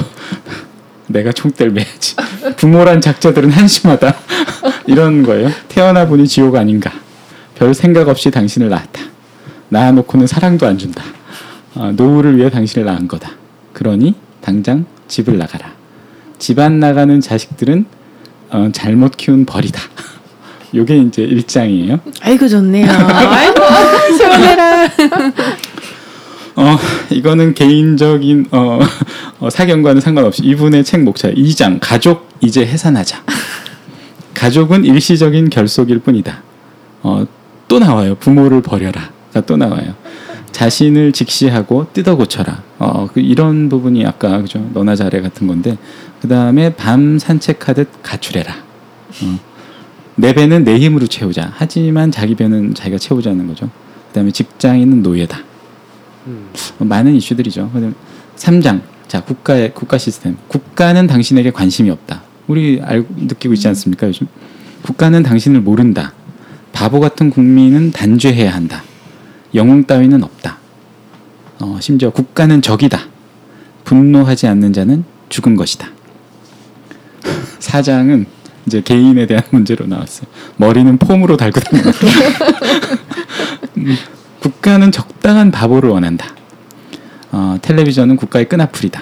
내가 총대를 매야지. 부모란 작자들은 한심하다. 이런 거예요. 태어나 보니 지옥 아닌가. 별 생각 없이 당신을 낳았다. 낳아놓고는 사랑도 안 준다. 어, 노후를 위해 당신을 낳은 거다. 그러니 당장 집을 나가라. 집 안 나가는 자식들은 어, 잘못 키운 벌이다. 요게 이제 일장이에요. 아이고 좋네요. 아이고 시원해라. 어, 이거는 개인적인 어, 어, 사견과는 상관없이 이분의 책 목차 2장 가족 이제 해산하자. 가족은 일시적인 결속일 뿐이다. 어, 또 나와요. 부모를 버려라가 또 나와요. 자신을 직시하고 뜯어 고쳐라. 어, 그 이런 부분이 아까 그죠 너나 잘해 같은 건데 그 다음에 밤 산책하듯 가출해라. 어, 내 배는 내 힘으로 채우자. 하지만 자기 배는 자기가 채우자는 거죠. 그 다음에 직장인은 노예다. 음. 많은 이슈들이죠. 3장. 자, 국가의 국가 시스템. 국가는 당신에게 관심이 없다. 우리 알고 느끼고 있지 않습니까, 요즘? 국가는 당신을 모른다. 바보 같은 국민은 단죄해야 한다. 영웅 따위는 없다. 어, 심지어 국가는 적이다. 분노하지 않는 자는 죽은 것이다. 사장은 이제 개인에 대한 문제로 나왔어요. 머리는 폼으로 달고 다닌다. 음, 국가는 적당한 바보를 원한다. 어, 텔레비전은 국가의 끈앞풀이다.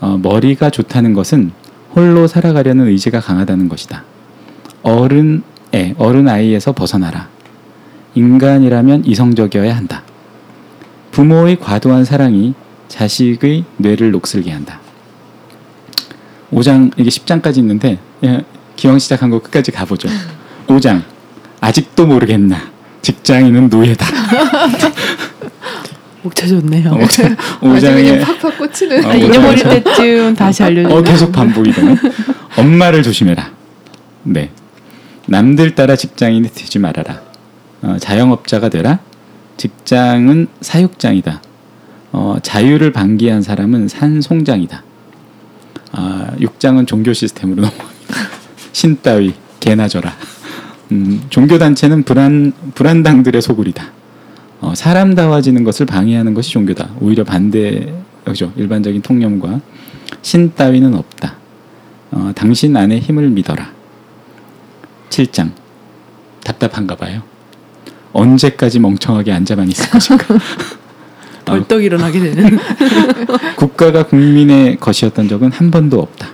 어, 머리가 좋다는 것은 홀로 살아가려는 의지가 강하다는 것이다. 어른 애 어른 아이에서 벗어나라. 인간이라면 이성적이어야 한다. 부모의 과도한 사랑이 자식의 뇌를 녹슬게 한다. 5장 이게 10장까지 있는데 예, 기왕 시작한 거 끝까지 가보죠. 5장 아직도 모르겠나 직장인은 노예다. 목 쳐줬네요. 5장에 팍팍 꽂히는. 어, 아, 잊어버릴 때쯤 다시 알려주면 어 계속 반복이 되네. 엄마를 조심해라. 네. 남들 따라 직장인이 되지 말아라. 어, 자영업자가 되라. 직장은 사육장이다. 어, 자유를 방기한 사람은 산송장이다. 아, 6장은 종교 시스템으로 넘어갑니다. 신 따위 개나 져라. 음, 종교 단체는 불안 불안당들의 소굴이다. 어, 사람다워지는 것을 방해하는 것이 종교다. 오히려 반대 그죠? 일반적인 통념과 신 따위는 없다. 어, 당신 안에 힘을 믿어라. 7장 답답한가 봐요. 언제까지 멍청하게 앉아만 있을 것인가? 벌떡 일어나게 되는. 국가가 국민의 것이었던 적은 한 번도 없다.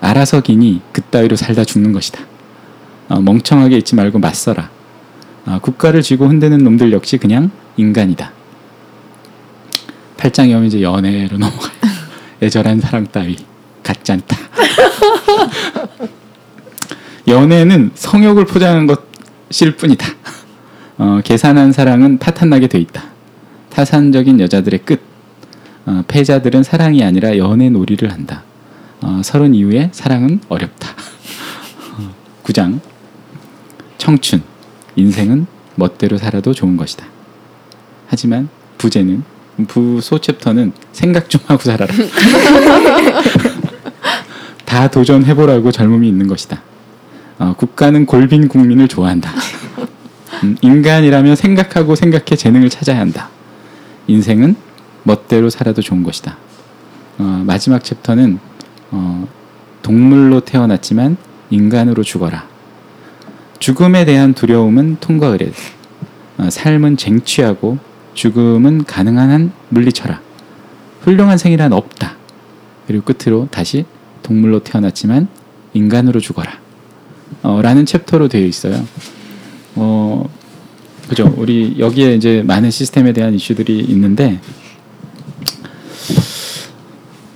알아서 기니 그따위로 살다 죽는 것이다. 어, 멍청하게 있지 말고 맞서라. 어, 국가를 쥐고 흔드는 놈들 역시 그냥 인간이다. 8장에 오면 이제 연애로 넘어가요. 애절한 사랑 따위 같지 않다. 연애는 성욕을 포장한 것일 뿐이다. 어, 계산한 사랑은 파탄나게 돼 있다. 타산적인 여자들의 끝. 어, 패자들은 사랑이 아니라 연애 놀이를 한다. 어, 서른 이후에 사랑은 어렵다. 어, 9장 청춘 인생은 멋대로 살아도 좋은 것이다. 하지만 부제는 부소 챕터는 생각 좀 하고 살아라. 다 도전해보라고 젊음이 있는 것이다. 어, 국가는 골빈 국민을 좋아한다. 음, 인간이라면 생각하고 생각해 재능을 찾아야 한다. 인생은 멋대로 살아도 좋은 것이다. 어, 마지막 챕터는 어, 동물로 태어났지만 인간으로 죽어라. 죽음에 대한 두려움은 통과 의례. 어, 삶은 쟁취하고 죽음은 가능한 한 물리쳐라. 훌륭한 생이란 없다. 그리고 끝으로 다시 동물로 태어났지만 인간으로 죽어라. 어, 라는 챕터로 되어 있어요. 어, 그죠. 우리 여기에 이제 많은 시스템에 대한 이슈들이 있는데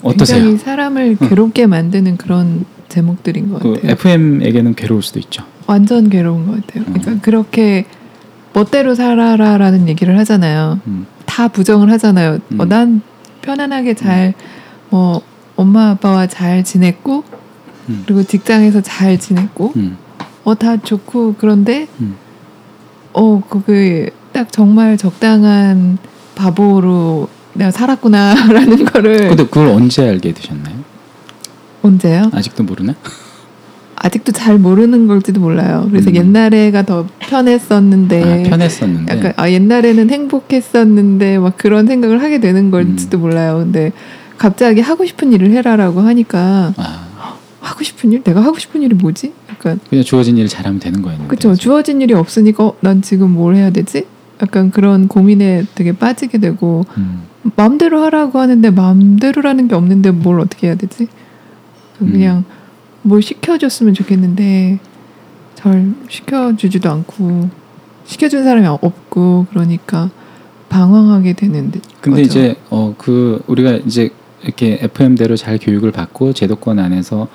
어떠세요? 굉장히 사람을 괴롭게 만드는 그런 제목들인 것그 같아요. FM에게는 괴로울 수도 있죠. 완전 괴로운 것 같아요. 그러니까 그렇게 멋대로 살아라라는 얘기를 하잖아요. 음. 다 부정을 하잖아요. 음. 어, 난 편안하게 잘, 뭐, 엄마 아빠와 잘 지냈고, 음. 그리고 직장에서 잘 지냈고, 음. 어, 다 좋고, 그런데, 음. 어, 그게 딱 정말 적당한 바보로 내가 살았구나라는 거를 근데 그걸 언제 알게 되셨나요? 언제요? 아직도 모르나? 아직도 잘 모르는 걸지도 몰라요. 그래서 음. 옛날에가 더 편했었는데, 아, 편했었는데. 네. 약간 아 옛날에는 행복했었는데 막 그런 생각을 하게 되는 걸지도 음. 몰라요. 근데 갑자기 하고 싶은 일을 해라라고 하니까 아, 하고 싶은 일? 내가 하고 싶은 일이 뭐지? 약간 그냥 주어진 일을 잘하면 되는 거였는데. 그쵸 주어진 일이 없으니까 어, 난 지금 뭘 해야 되지? 약간 그런 고민에 되게 빠지게 되고 음. 마음대로 하라고 하는데 마음대로라는 게 없는데 뭘 어떻게 해야 되지? 음. 그냥 뭘 시켜줬으면 좋겠는데 잘 시켜주지도 않고 시켜준 사람이 없고 그러니까 방황하게 되는 데- 근데 거죠. 이제 어 그 우리가 이제 이렇게 FM대로 잘 교육을 받고 제도권 안에서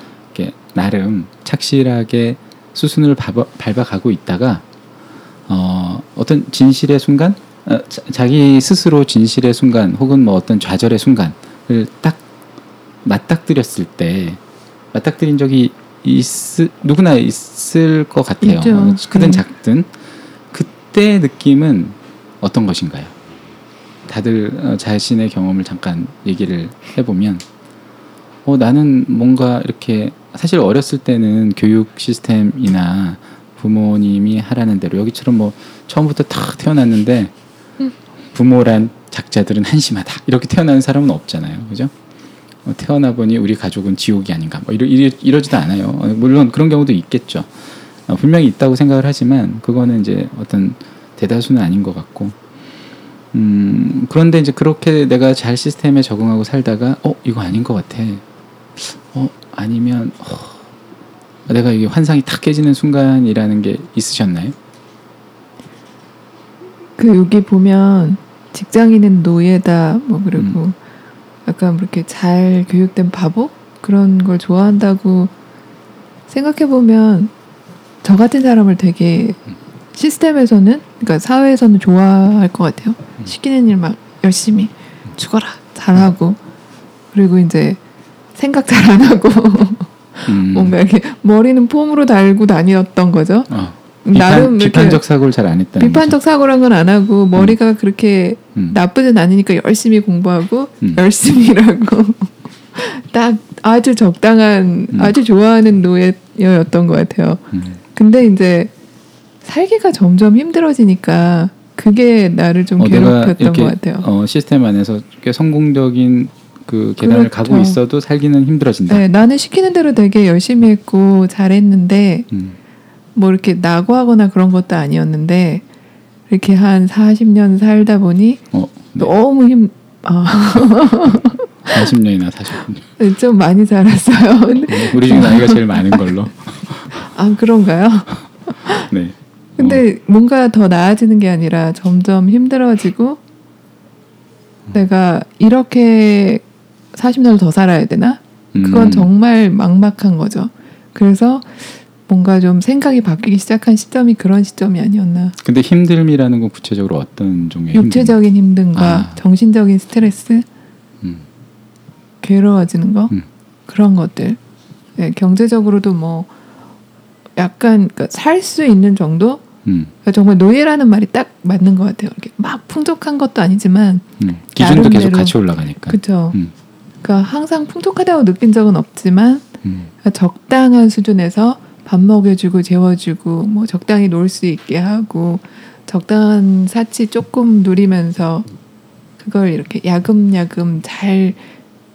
나름 착실하게 수순을 밟아, 밟아 가고 있다가 어 어떤 진실의 순간 어, 자, 자기 스스로 진실의 순간 혹은 뭐 어떤 좌절의 순간을 딱 맞닥뜨렸을 때 맞닥뜨린 적이 있 누구나 있을 것 같아요. 어, 크든 네. 작든 그때 느낌은 어떤 것인가요? 다들 어, 자신의 경험을 잠깐 얘기를 해보면 어, 나는 뭔가 이렇게 사실 어렸을 때는 교육 시스템이나 부모님이 하라는 대로 여기처럼 뭐 처음부터 탁 태어났는데 부모란 작자들은 한심하다 이렇게 태어나는 사람은 없잖아요, 그죠? 어, 태어나 보니 우리 가족은 지옥이 아닌가 뭐 이러, 이러, 이러지도 않아요. 어, 물론 그런 경우도 있겠죠. 어, 분명히 있다고 생각을 하지만 그거는 이제 어떤 대다수는 아닌 것 같고 음, 그런데 이제 그렇게 내가 잘 시스템에 적응하고 살다가 어 이거 아닌 것 같아. 어 아니면 어, 내가 이게 환상이 탁 깨지는 순간이라는 게 있으셨나요? 그 여기 보면 직장인은 노예다 뭐 그리고 음. 약간 그렇게 잘 교육된 바보 그런 걸 좋아한다고 생각해 보면 저 같은 사람을 되게 시스템에서는 그러니까 사회에서는 좋아할 것 같아요. 음. 시키는 일 막 열심히 죽어라 잘하고 그리고 이제 생각 잘 안 하고 음. 뭔가 이렇게 머리는 폼으로 달고 다녔던 거죠. 어. 나름 비판, 이렇게 비판적 사고를 잘 안 했다는 비판적 사고란 건 안 하고 머리가 그렇게 거죠. 음. 나쁘진 않으니까 열심히 공부하고 음. 열심히 일하고 딱 아주 적당한 음. 아주 좋아하는 노예였던 것 같아요. 음. 근데 이제 살기가 점점 힘들어지니까 그게 나를 좀 어, 괴롭혔던 것 같아요. 어, 시스템 안에서 꽤 성공적인 그 계단을 그렇죠. 가고 있어도 살기는 힘들어진다. 네, 나는 시키는 대로 되게 열심히 했고 잘했는데 음. 뭐 이렇게 낙오하거나 그런 것도 아니었는데 이렇게 한 40년 살다 보니 어, 네. 너무 힘 아, 40년이나 사셨군요. 좀 많이 살았어요. 근데- 우리 중에 나이가 제일 많은 걸로. 아 그런가요? 네. 근데 뭔가 더 나아지는 게 아니라 점점 힘들어지고 내가 이렇게 40년을 더 살아야 되나? 그건 음. 정말 막막한 거죠. 그래서 뭔가 좀 생각이 바뀌기 시작한 시점이 그런 시점이 아니었나. 근데 힘듦이라는 건 구체적으로 어떤 종류의? 육체적인 힘듦과 아. 정신적인 스트레스, 음. 괴로워지는 거 음. 그런 것들. 네, 경제적으로도 뭐 약간 살수 있는 정도. 음. 그러니까 정말 노예라는 말이 딱 맞는 것 같아요. 이렇게 막 풍족한 것도 아니지만, 음. 기준도 계속. 같이 올라가니까. 그렇죠. 음. 그러니까 항상 풍족하다고 느낀 적은 없지만 음. 그러니까 적당한 수준에서 밥 먹여주고 재워주고 뭐 적당히 놀 수 있게 하고 적당한 사치 조금 누리면서 그걸 이렇게 야금야금 잘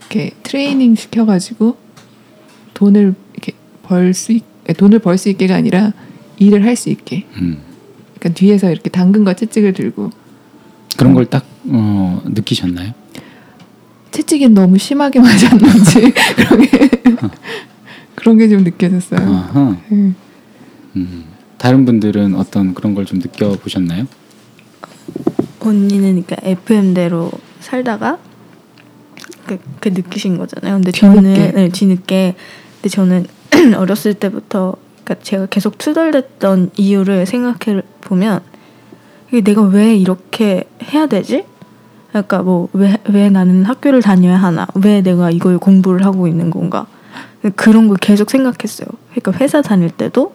이렇게 트레이닝 시켜가지고 돈을 이렇게 벌 수 있, 돈을 벌 수 있게가 아니라 일을 할 수 있게. 음. 그러니까 뒤에서 이렇게 당근과 채찍을 들고 그런 걸 딱 어, 느끼셨나요? 채찍이 너무 심하게 맞았는지 그런 게 그런 게 좀 느껴졌어요. 아하. 음. 음. 다른 분들은 어떤 그런 걸 좀 느껴보셨나요? 언니는 그러니까 FM대로 살다가 그, 그 느끼신 거잖아요. 근데 뒤늦게. 저는 네, 뒤늦게 근데 저는 어렸을 때부터 그러니까 제가 계속 투덜댔던 이유를 생각해 보면 이게 내가 왜 이렇게 해야 되지? 그러니까 뭐왜왜 나는 학교를 다녀야 하나? 왜 내가 이걸 공부를 하고 있는 건가? 그런 걸 계속 생각했어요. 그러니까 회사 다닐 때도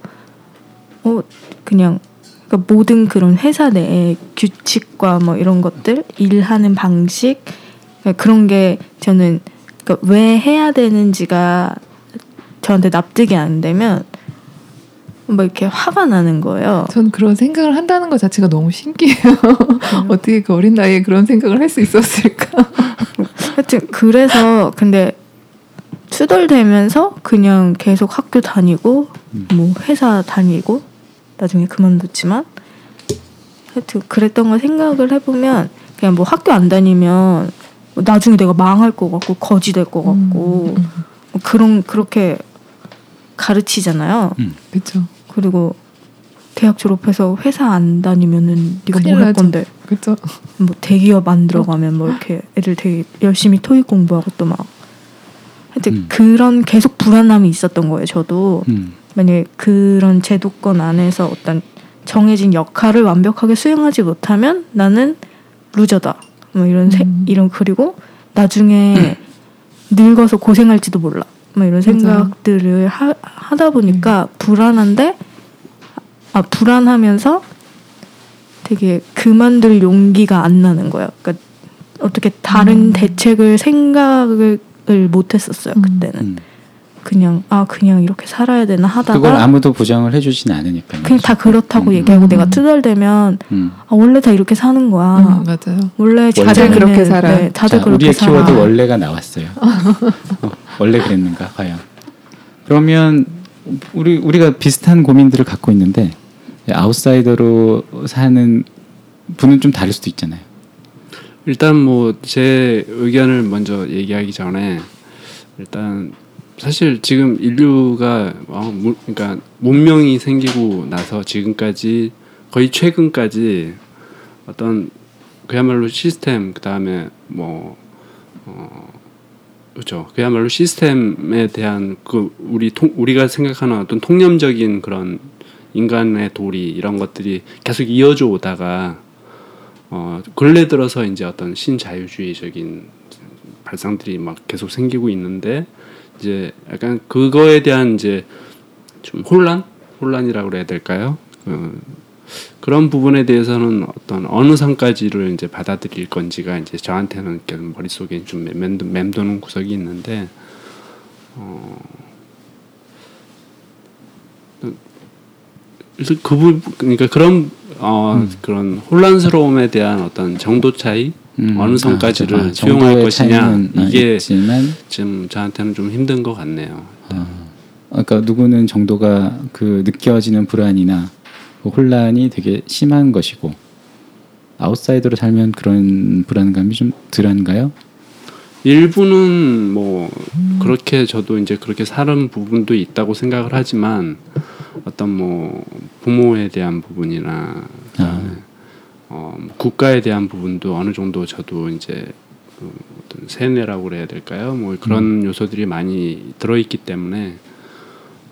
어 그냥 그러니까 모든 그런 회사 내의 규칙과 뭐 이런 것들 일하는 방식 그러니까 그런 게 저는 그러니까 왜 해야 되는지가 저한테 납득이 안 되면 뭐 이렇게 화가 나는 거예요. 전 그런 생각을 한다는 것 자체가 너무 신기해요. 어떻게 그 어린 나이에 그런 생각을 할 수 있었을까? 하여튼 그래서 근데 투덜대면서 그냥 계속 학교 다니고 뭐 회사 다니고 나중에 그만뒀지만 하여튼 그랬던 걸 생각을 해보면 그냥 뭐 학교 안 다니면 뭐 나중에 내가 망할 것 같고 거지 될 것 같고 음, 뭐 그런 그렇게 가르치잖아요. 그렇죠. 그리고 대학 졸업해서 회사 안 다니면은 네가 뭘 할. 건데 그렇죠. 뭐 대기업 안 들어가면 뭐 이렇게 애들 되게 열심히 토익 공부하고 또 막 하여튼 음. 그런 계속 불안함이 있었던 거예요. 저도 음. 만약에 그런 제도권 안에서 어떤 정해진 역할을 완벽하게 수행하지 못하면 나는 루저다. 뭐 이런 세, 음. 이런 그리고 나중에 늙어서 고생할지도 몰라. 뭐 이런. 음. 생각들을 하, 하다 보니까 불안한데 아 불안하면서 되게 그만둘 용기가 안 나는 거예요. 그러니까 어떻게 다른 음. 대책을 생각을 못 했었어요. 음. 그때는 음. 그냥 아 그냥 이렇게 살아야 되나 하다가 그걸 아무도 보장을 해주진 않으니까. 그냥 다 그렇다고 음. 얘기하고 음. 내가 투덜대면 음. 아, 원래 다 이렇게 사는 거야. 음, 맞아요. 원래 다들 그렇게 살아. 네, 다들 자, 그렇게 우리의 살아. 키워드 원래가 나왔어요. 어, 원래 그랬는가 과연. 그러면 우리 우리가 비슷한 고민들을 갖고 있는데 아웃사이더로 사는 분은 좀 다를 수도 있잖아요. 일단 뭐 제 의견을 먼저 얘기하기 전에 일단 사실 지금 인류가 어, 무- 그러니까 문명이 생기고 나서 지금까지 거의 최근까지 어떤 그야말로 시스템 그다음에 뭐 어, 그렇죠. 그야말로 시스템에 대한 그 우리 통, 우리가 생각하는 어떤 통념적인 그런 인간의 도리 이런 것들이 계속 이어져 오다가 어 근래 들어서 이제 어떤 신자유주의적인 발상들이 막 계속 생기고 있는데 이제 약간 그거에 대한 이제 좀 혼란? 혼란이라고 그래야 될까요? 그, 그런 부분에 대해서는 어떤 어느 선까지를 이제 받아들일 건지가 이제 저한테는 머릿속에 좀 맴도, 맴도는 구석이 있는데 어 그래서 그 부분 그러니까 그런 어 그런 혼란스러움에 대한 어떤 정도 차이 음, 어느 선까지를 아, 저- 수용할 것이냐 아, 이게 있지만 지금 저한테는 좀 힘든 것 같네요. 그러니까 누구는 정도가 그 느껴지는 불안이나 그 혼란이 되게 심한 것이고 아웃사이더로 살면 그런 불안감이 좀 덜한가요? 일부는 뭐 그렇게 저도 이제 그렇게 사는 부분도 있다고 생각을 하지만 어떤 뭐 부모에 대한 부분이나 그다음에 어, 뭐 국가에 대한 부분도 어느 정도 저도 이제 그 어떤 세뇌라고 그래야 될까요? 뭐 그런 요소들이 많이 들어있기 때문에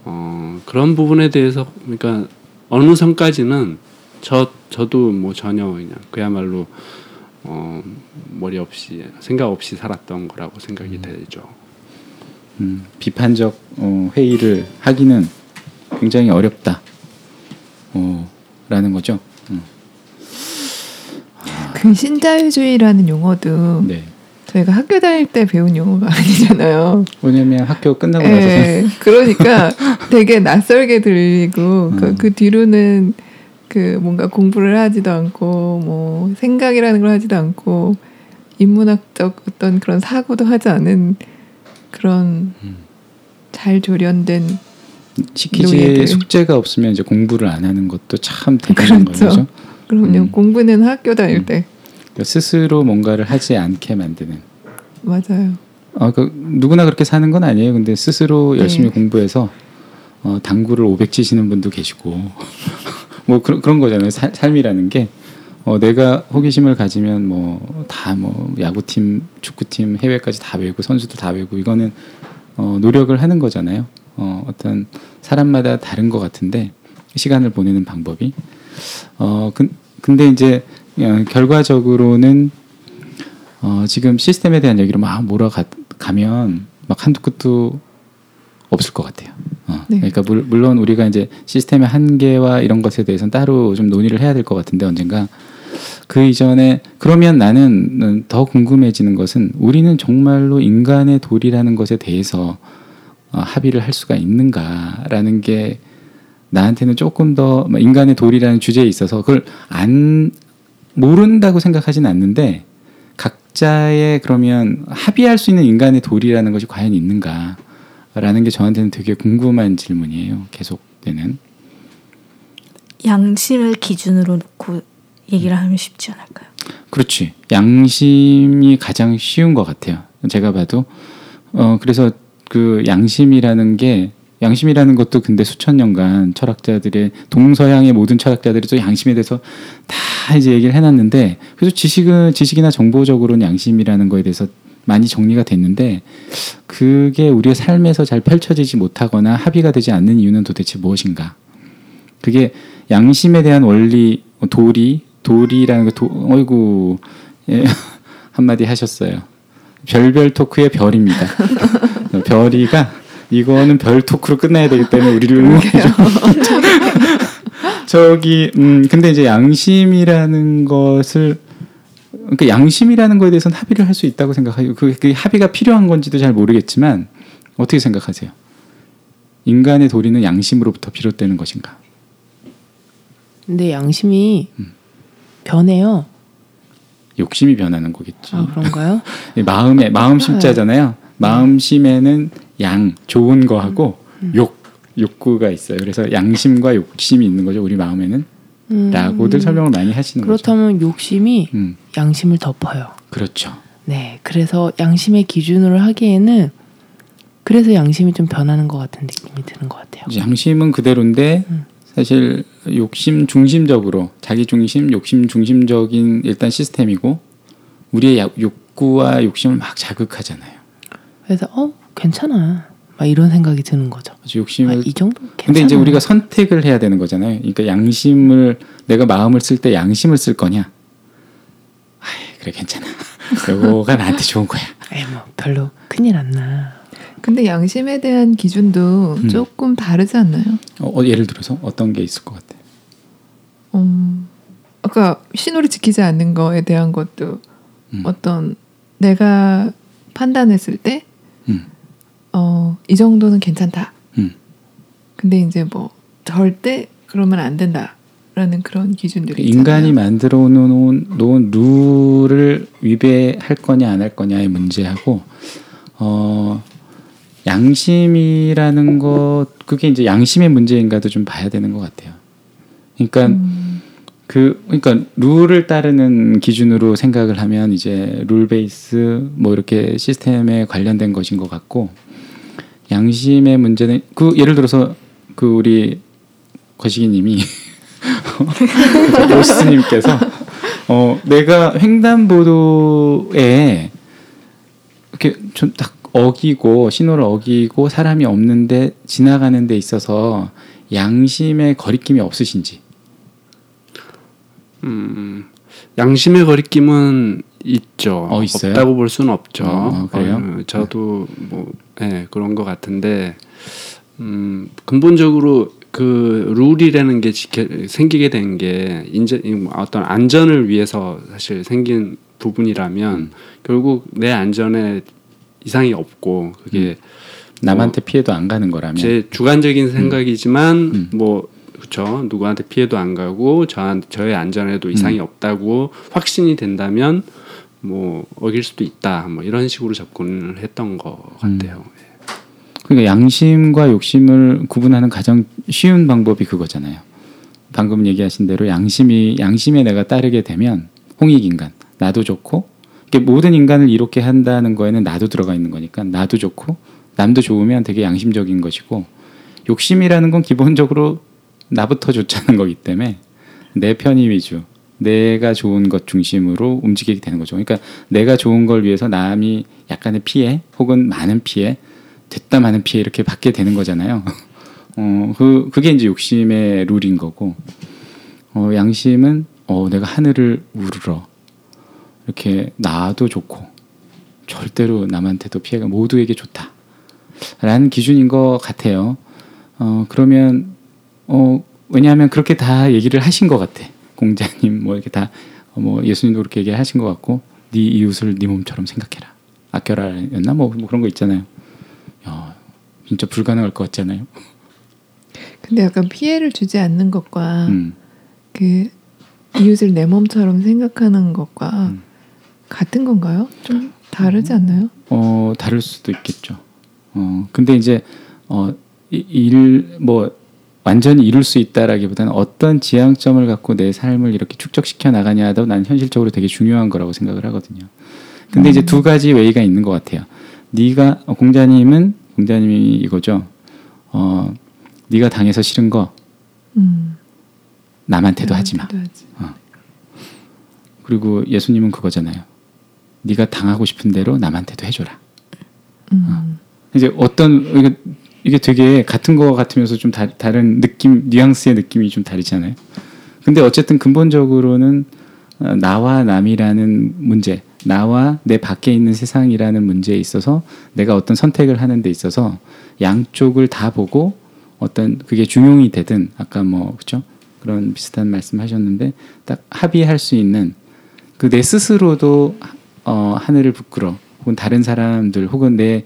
어, 그런 부분에 대해서 그러니까 어느 선까지는 저 저도 뭐 전혀 그냥 그야말로 어, 머리 없이 생각 없이 살았던 거라고 생각이 되죠. 음, 비판적 어, 회의를 하기는 굉장히 어렵다. 어, 라는 거죠. 음, 그 신자유주의라는 용어도 네. 저희가 학교 다닐 때 배운 용어가 아니잖아요. 왜냐면 학교 끝나고 나서 예, 그러니까 되게 낯설게 들리고 그, 음. 그 뒤로는 그 뭔가 공부를 하지도 않고 뭐 생각이라는 걸 하지도 않고 인문학적 어떤 그런 사고도 하지 않은 그런 음. 잘 조련된 시키지에 노예들. 숙제가 없으면 이제 공부를 안 하는 것도 참 대단한 그렇죠. 거죠. 그럼요 음. 공부는 학교 다닐 음. 때 그러니까 스스로 뭔가를 하지 않게 만드는. 맞아요. 어, 그 누구나 그렇게 사는 건 아니에요. 근데 스스로 열심히 네. 공부해서 어, 당구를 500 치시는 분도 계시고 뭐 그런 그런 거잖아요. 살- 삶이라는 게 어, 내가 호기심을 가지면 뭐 다뭐 야구팀, 축구팀, 해외까지 다 외고 선수도 다 외고 이거는 어, 노력을 하는 거잖아요. 어, 어떤 사람마다 다른 것 같은데 시간을 보내는 방법이 어, 근, 근데 이제 어, 결과적으로는 어, 지금 시스템에 대한 얘기를 막 몰아가면 막 한두 끝도 없을 것 같아요. 어, 네. 그러니까 물, 물론 우리가 이제 시스템의 한계와 이런 것에 대해서는 따로 좀 논의를 해야 될 것 같은데 언젠가 그 이전에 그러면 나는 더 궁금해지는 것은 우리는 정말로 인간의 도리라는 것에 대해서 어, 합의를 할 수가 있는가라는 게 나한테는 조금 더뭐 인간의 도리라는 주제에 있어서 그걸 안 모른다고 생각하진 않는데 각자의 그러면 합의할 수 있는 인간의 도리라는 것이 과연 있는가라는 게 저한테는 되게 궁금한 질문이에요. 계속되는. 양심을 기준으로 놓고 얘기를 하면 쉽지 않을까요? 그렇지. 양심이 가장 쉬운 것 같아요. 제가 봐도. 어, 그래서 그 양심이라는 게 양심이라는 것도 근데 수천 년간 철학자들의 동서양의 모든 철학자들이 또 양심에 대해서 다 이제 얘기를 해놨는데 그래서 지식은 지식이나 정보적으로는 양심이라는 거에 대해서 많이 정리가 됐는데 그게 우리의 삶에서 잘 펼쳐지지 못하거나 합의가 되지 않는 이유는 도대체 무엇인가? 그게 양심에 대한 원리 도리 도리라는 거 도, 어이구 예, 한마디 하셨어요. 별별 토크의 별입니다. 별이가 이거는 별 토크로 끝나야 되기 때문에 우리를 응원해줘. 저기 음 근데 이제 양심이라는 것을 그러니까 양심이라는 거에 대해서는 합의를 할 수 있다고 생각해요. 그, 그 합의가 필요한 건지도 잘 모르겠지만 어떻게 생각하세요? 인간의 도리는 양심으로부터 비롯되는 것인가? 근데 양심이 음. 변해요. 욕심이 변하는 거겠지. 아 그런가요? 이 마음에 마음 심자잖아요. 마음 심에는 양 좋은 거하고 음. 욕 욕구가 있어요. 그래서 양심과 욕심이 있는 거죠. 우리 마음에는 음, 라고들 설명을 많이 하시는 거죠. 그렇다면 욕심이 음, 양심을 덮어요. 그렇죠. 네, 그래서 양심의 기준으로 하기에는 그래서 양심이 좀 변하는 것 같은 느낌이 드는 것 같아요. 양심은 그대로인데 음. 사실 욕심 중심적으로 자기 중심, 욕심 중심적인 일단 시스템이고 우리의 야- 욕구와 욕심을 막 자극하잖아요. 그래서 어 괜찮아 막 이런 생각이 드는 거죠. 욕심을 아, 이 정도 괜찮아. 근데 이제 우리가 선택을 해야 되는 거잖아요. 그러니까 양심을 내가 마음을 쓸 때 양심을 쓸 거냐? 아이, 그래 괜찮아. 요거가 나한테 좋은 거야. 에이 뭐 별로 큰일 안 나. 근데 양심에 대한 기준도 음. 조금 다르지 않나요? 어, 어, 예를 들어서 어떤 게 있을 것 같아요. 음, 아까 신호를 지키지 않는 거에 대한 것도 음. 어떤 내가 판단했을 때, 음. 어, 이 정도는 괜찮다. 음. 근데 이제 뭐 절대 그러면 안 된다라는 그런 기준들이 있잖아요. 인간이 만들어 놓은, 놓은 룰을 위배할 거냐 안 할 거냐의 문제하고 어 양심이라는 것 그게 이제 양심의 문제인가도 좀 봐야 되는 것 같아요. 그러니까 음, 그 그러니까 룰을 따르는 기준으로 생각을 하면 이제 룰 베이스 뭐 이렇게 시스템에 관련된 것인 것 같고 양심의 문제는 그 예를 들어서 그 우리 거시기님이 오스님께서 어 내가 횡단보도에 이렇게 좀 딱 어기고 신호를 어기고 사람이 없는데 지나가는 데 있어서 양심의 거리낌이 없으신지 음, 양심의 거리낌은 있죠. 어, 있어요? 없다고 볼 수는 없죠. 어, 그래요? 어, 저도 뭐 예, 그런 것 같은데 음, 근본적으로 그 룰이라는 게 지켜, 생기게 된 게 인제 이 어떤 안전을 위해서 사실 생긴 부분이라면 음. 결국 내 안전에 이상이 없고 그게 남한테 피해도 안 가는 거라면 제 주관적인 생각이지만 음. 뭐 그렇죠 누구한테 피해도 안 가고 저한 저의 안전에도 이상이 음. 없다고 확신이 된다면 뭐 어길 수도 있다 뭐 이런 식으로 접근을 했던 것 음. 같아요. 그러니까 양심과 욕심을 구분하는 가장 쉬운 방법이 그거잖아요. 방금 얘기하신 대로 양심이 양심에 내가 따르게 되면 홍익 인간 나도 좋고 모든 인간을 이롭게 한다는 거에는 나도 들어가 있는 거니까 나도 좋고 남도 좋으면 되게 양심적인 것이고 욕심이라는 건 기본적으로 나부터 좋자는 거기 때문에 내 편의 위주 내가 좋은 것 중심으로 움직이게 되는 거죠. 그러니까 내가 좋은 걸 위해서 남이 약간의 피해 혹은 많은 피해 됐다 많은 피해 이렇게 받게 되는 거잖아요. 어, 그 그게 이제 욕심의 룰인 거고 어, 양심은 어, 내가 하늘을 우르러 이렇게 나도 좋고 절대로 남한테도 피해가 모두에게 좋다 라는 기준인 것 같아요. 어, 그러면 어, 왜냐하면 그렇게 다 얘기를 하신 것 같아. 공자님 뭐 이렇게 다 뭐 예수님도 그렇게 얘기하신 것 같고 네 이웃을 네 몸처럼 생각해라. 아껴라 였나 뭐, 뭐 그런 거 있잖아요. 야, 진짜 불가능할 것 같잖아요. 근데 약간 피해를 주지 않는 것과 음. 그 이웃을 내 몸처럼 생각하는 것과 음. 같은 건가요? 좀 다르지 않나요? 어 다를 수도 있겠죠. 어 근데 이제 어 일 뭐 완전히 이룰 수 있다라기보다는 어떤 지향점을 갖고 내 삶을 이렇게 축적시켜 나가냐도 난 현실적으로 되게 중요한 거라고 생각을 하거든요. 근데 이제 두 가지 웨이가 있는 것 같아요. 네가 어, 공자님은 공자님이 이거죠. 어 네가 당해서 싫은 거 음. 남한테도 하지 마. 남한테도 하지. 그리고 예수님은 그거잖아요. 네가 당하고 싶은 대로 남한테도 해줘라. 음. 이제 어떤 이게, 이게 되게 같은 거 같으면서 좀 다, 다른 느낌 뉘앙스의 느낌이 좀 다르잖아요. 근데 어쨌든 근본적으로는 어, 나와 남이라는 문제, 나와 내 밖에 있는 세상이라는 문제에 있어서 내가 어떤 선택을 하는 데 있어서 양쪽을 다 보고 어떤 그게 중용이 되든 아까 뭐 그죠 그런 비슷한 말씀하셨는데 딱 합의할 수 있는 그 내 스스로도 어, 하늘을 부끄러 혹은 다른 사람들 혹은 내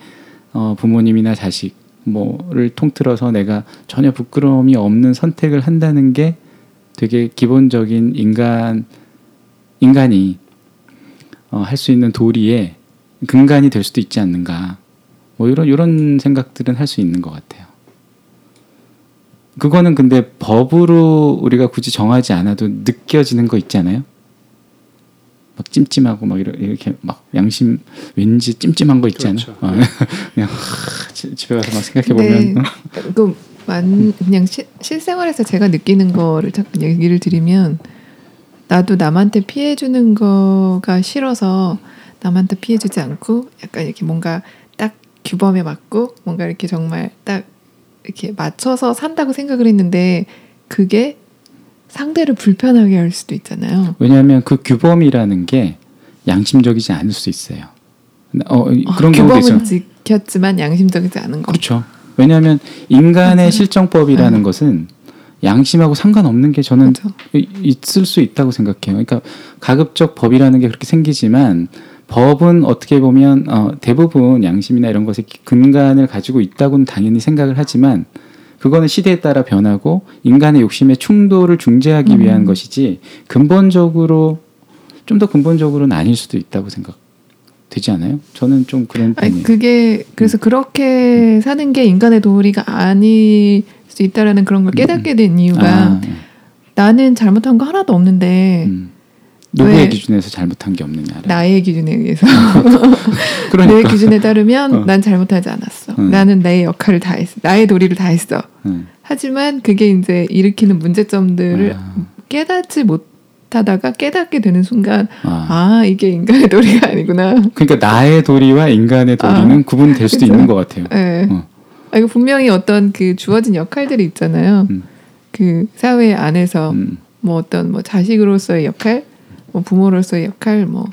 어, 부모님이나 자식 뭐를 통틀어서 내가 전혀 부끄러움이 없는 선택을 한다는 게 되게 기본적인 인간 인간이 어, 할 수 있는 도리의 근간이 될 수도 있지 않는가 뭐 이런 이런 생각들은 할 수 있는 것 같아요. 그거는 근데 법으로 우리가 굳이 정하지 않아도 느껴지는 거 있잖아요. 막 찜찜하고 막 이렇게 막 양심 왠지 찜찜한 거 있잖아. 그렇죠. 어, 그냥 집에 가서 막 생각해 보면 네. 그 만, 그냥 시, 실생활에서 제가 느끼는 거를 잠깐 얘기를 드리면 나도 남한테 피해 주는 거가 싫어서 남한테 피해 주지 않고 약간 이렇게 뭔가 딱 규범에 맞고 뭔가 이렇게 정말 딱 이렇게 맞춰서 산다고 생각을 했는데 그게 상대를 불편하게 할 수도 있잖아요. 왜냐하면 그 규범이라는 게 양심적이지 않을 수 있어요. 어, 이- 그런 경우도 규범은 있어요. 지켰지만 양심적이지 않은 거. 그렇죠. 왜냐하면 인간의. 실정법이라는 네. 것은 양심하고 상관없는 게 저는 그렇죠. 이- 있을 수 있다고 생각해요. 그러니까 가급적 법이라는 게 그렇게 생기지만 법은 어떻게 보면 어, 대부분 양심이나 이런 것에 근간을 가지고 있다고는 당연히 생각을 하지만 그거는 시대에 따라 변하고 인간의 욕심의 충돌을 중재하기 음. 위한 것이지 근본적으로 좀 더 근본적으로는 아닐 수도 있다고 생각 되지 않아요? 저는 좀 그런 아니 편이에요. 그게 그래서 그렇게 사는 게 인간의 도리가 아닐 수 있다라는 그런 걸 깨닫게 된 이유가 아, 나는 잘못한 거 하나도 없는데 음. 누구의 왜- 기준에서 잘못한 게 없느냐. 나의 기준에 의해서 그러니까. 내 기준에 따르면 어. 난 잘못하지 않았어. 음. 나는 나의 역할을 다 했어. 나의 도리를 다 했어. 음. 하지만 그게 이제 일으키는 문제점들을 아. 깨닫지 못하다가 깨닫게 되는 순간 아. 아 이게 인간의 도리가 아니구나. 그러니까 나의 도리와 인간의 도리는 아, 구분될 수도 그죠. 있는 것 같아요. 예. 어. 아, 이거 분명히 어떤 그 주어진 역할들이 있잖아요. 음. 그 사회 안에서 음. 뭐 어떤 뭐 자식으로서의 역할, 뭐 부모로서의 역할, 뭐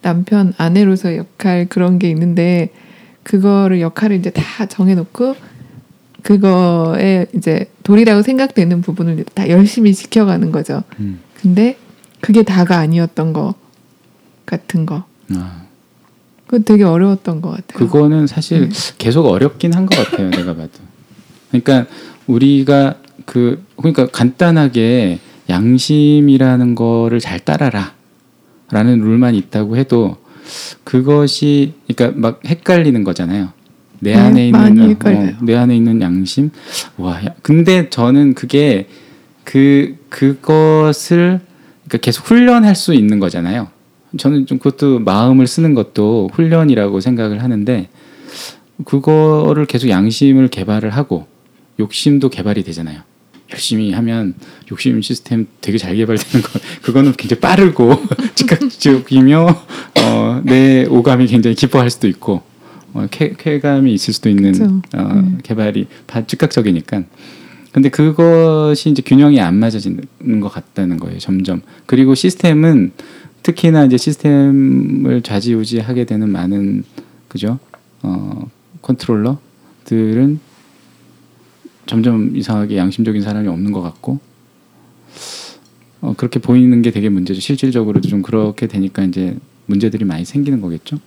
남편 아내로서의 역할 그런 게 있는데 그거를 역할을 이제 다 정해놓고 그거에 이제 도리라고 생각되는 부분을 다 열심히 지켜가는 거죠. 음. 근데 그게 다가 아니었던 거 같은 거. 아. 그거 되게 어려웠던 것 같아요. 그거는 사실 네. 계속 어렵긴 한 것 같아요. 내가 봐도. 그러니까 우리가 그 그러니까 간단하게 양심이라는 거를 잘 따라라. 라는 룰만 있다고 해도 그것이 그러니까 막 헷갈리는 거잖아요. 내 네, 안에 많이 있는 어. 내 안에 있는 양심. 와, 야, 근데 저는 그게 그 그것을 그러니까 계속 훈련할 수 있는 거잖아요. 저는 좀 그것도 마음을 쓰는 것도 훈련이라고 생각을 하는데 그거를 계속 양심을 개발을 하고 욕심도 개발이 되잖아요. 열심히 하면 욕심 시스템 되게 잘 개발되는 거 그거는 굉장히 빠르고 즉각적이며 어, 내 오감이 굉장히 기뻐할 수도 있고 어, 쾌, 쾌감이 있을 수도 있는 그쵸. 어, 음. 개발이 바- 즉각적이니까 근데 그것이 이제 균형이 안 맞아지는 것 같다는 거예요 점점 그리고 시스템은 특히나 이제 시스템을 좌지우지하게 되는 많은 그죠 어, 컨트롤러들은 점점 이상하게 양심적인 사람이 없는 것 같고 어, 그렇게 보이는 게 되게 문제죠. 실질적으로도 좀 그렇게 되니까 이제 문제들이 많이 생기는 거겠죠.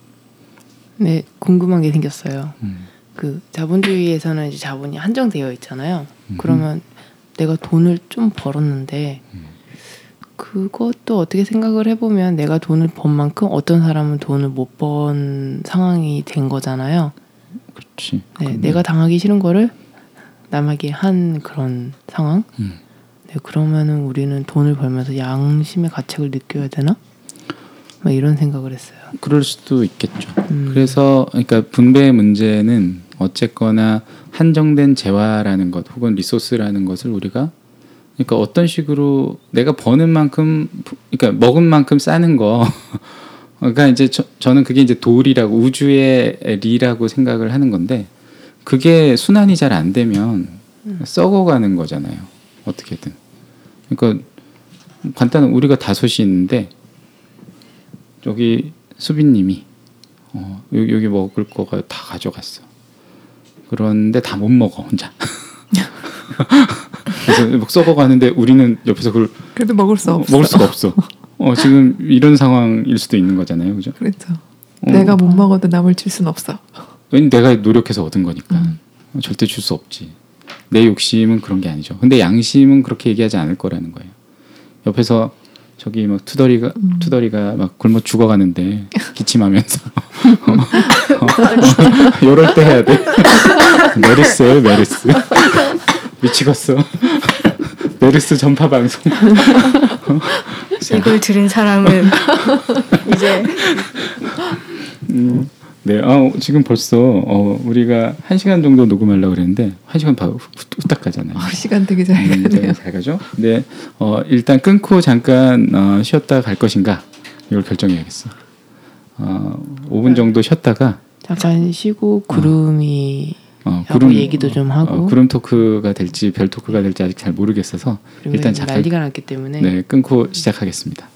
네, 궁금한 게 생겼어요. 음. 그 자본주의에서는 이제 자본이 한정되어 있잖아요. 음. 그러면 내가 돈을 좀 벌었는데 그것도 어떻게 생각을 해보면 내가 돈을 번 만큼 어떤 사람은 돈을 못 번 상황이 된 거잖아요. 그렇지. 네, 내가 당하기 싫은 거를 남에게 한 그런 상황. 음. 네, 그러면은 우리는 돈을 벌면서 양심의 가책을 느껴야 되나? 막 이런 생각을 했어요. 그럴 수도 있겠죠. 음. 그래서 그러니까 분배의 문제는 어쨌거나 한정된 재화라는 것 혹은 리소스라는 것을 우리가 그러니까 어떤 식으로 내가 버는 만큼 그러니까 먹은 만큼 싸는 거 그러니까 이제 저, 저는 그게 이제 도리라고 우주의 리라고 생각을 하는 건데 그게 순환이 잘 안 되면 썩어가는 거잖아요 어떻게든 그러니까 간단한 우리가 다섯이 있는데 저기 수빈님이 어, 여기, 여기 먹을 거가 다 가져갔어. 그런데 다 못 먹어 혼자. 그래서 막 썩어가는데 우리는 옆에서 그걸 그래도 먹을 수 어, 없어. 먹을 수가 없어. 어, 지금 이런 상황일 수도 있는 거잖아요, 그죠? 그렇죠. 어, 내가 못 먹어도 남을 줄 순 없어. 왜냐 내가 노력해서 얻은 거니까 음. 어, 절대 줄 수 없지. 내 욕심은 그런 게 아니죠. 근데 양심은 그렇게 얘기하지 않을 거라는 거예요. 옆에서 저기 막 투덜이가 음. 투덜이가 막 굶어 죽어가는데 기침하면서 어, 이럴 때 해야 돼. 메르스예요 메르스. 미치겠어. 메르스 전파 방송. 이걸 들은 사람은 이제 음, 네, 아, 지금 벌써 어, 우리가 한 시간 정도 녹음하려고 그랬는데 한 시간 바로 후- 후딱 가잖아요. 어, 시간 되게 잘 음, 가네요. 네, 잘 가죠. 네, 어, 일단 끊고 잠깐 어, 쉬었다 갈 것인가 이걸 결정해야겠어. 어, 5분 정도 쉬었다가 잠깐 쉬고 구름이 어, 하고 얘기도 좀 하고. 어, 구름 토크가 될지 별 토크가 될지 아직 잘 모르겠어서 일단 잠깐 난리가 났기 때문에 네 끊고 시작하겠습니다.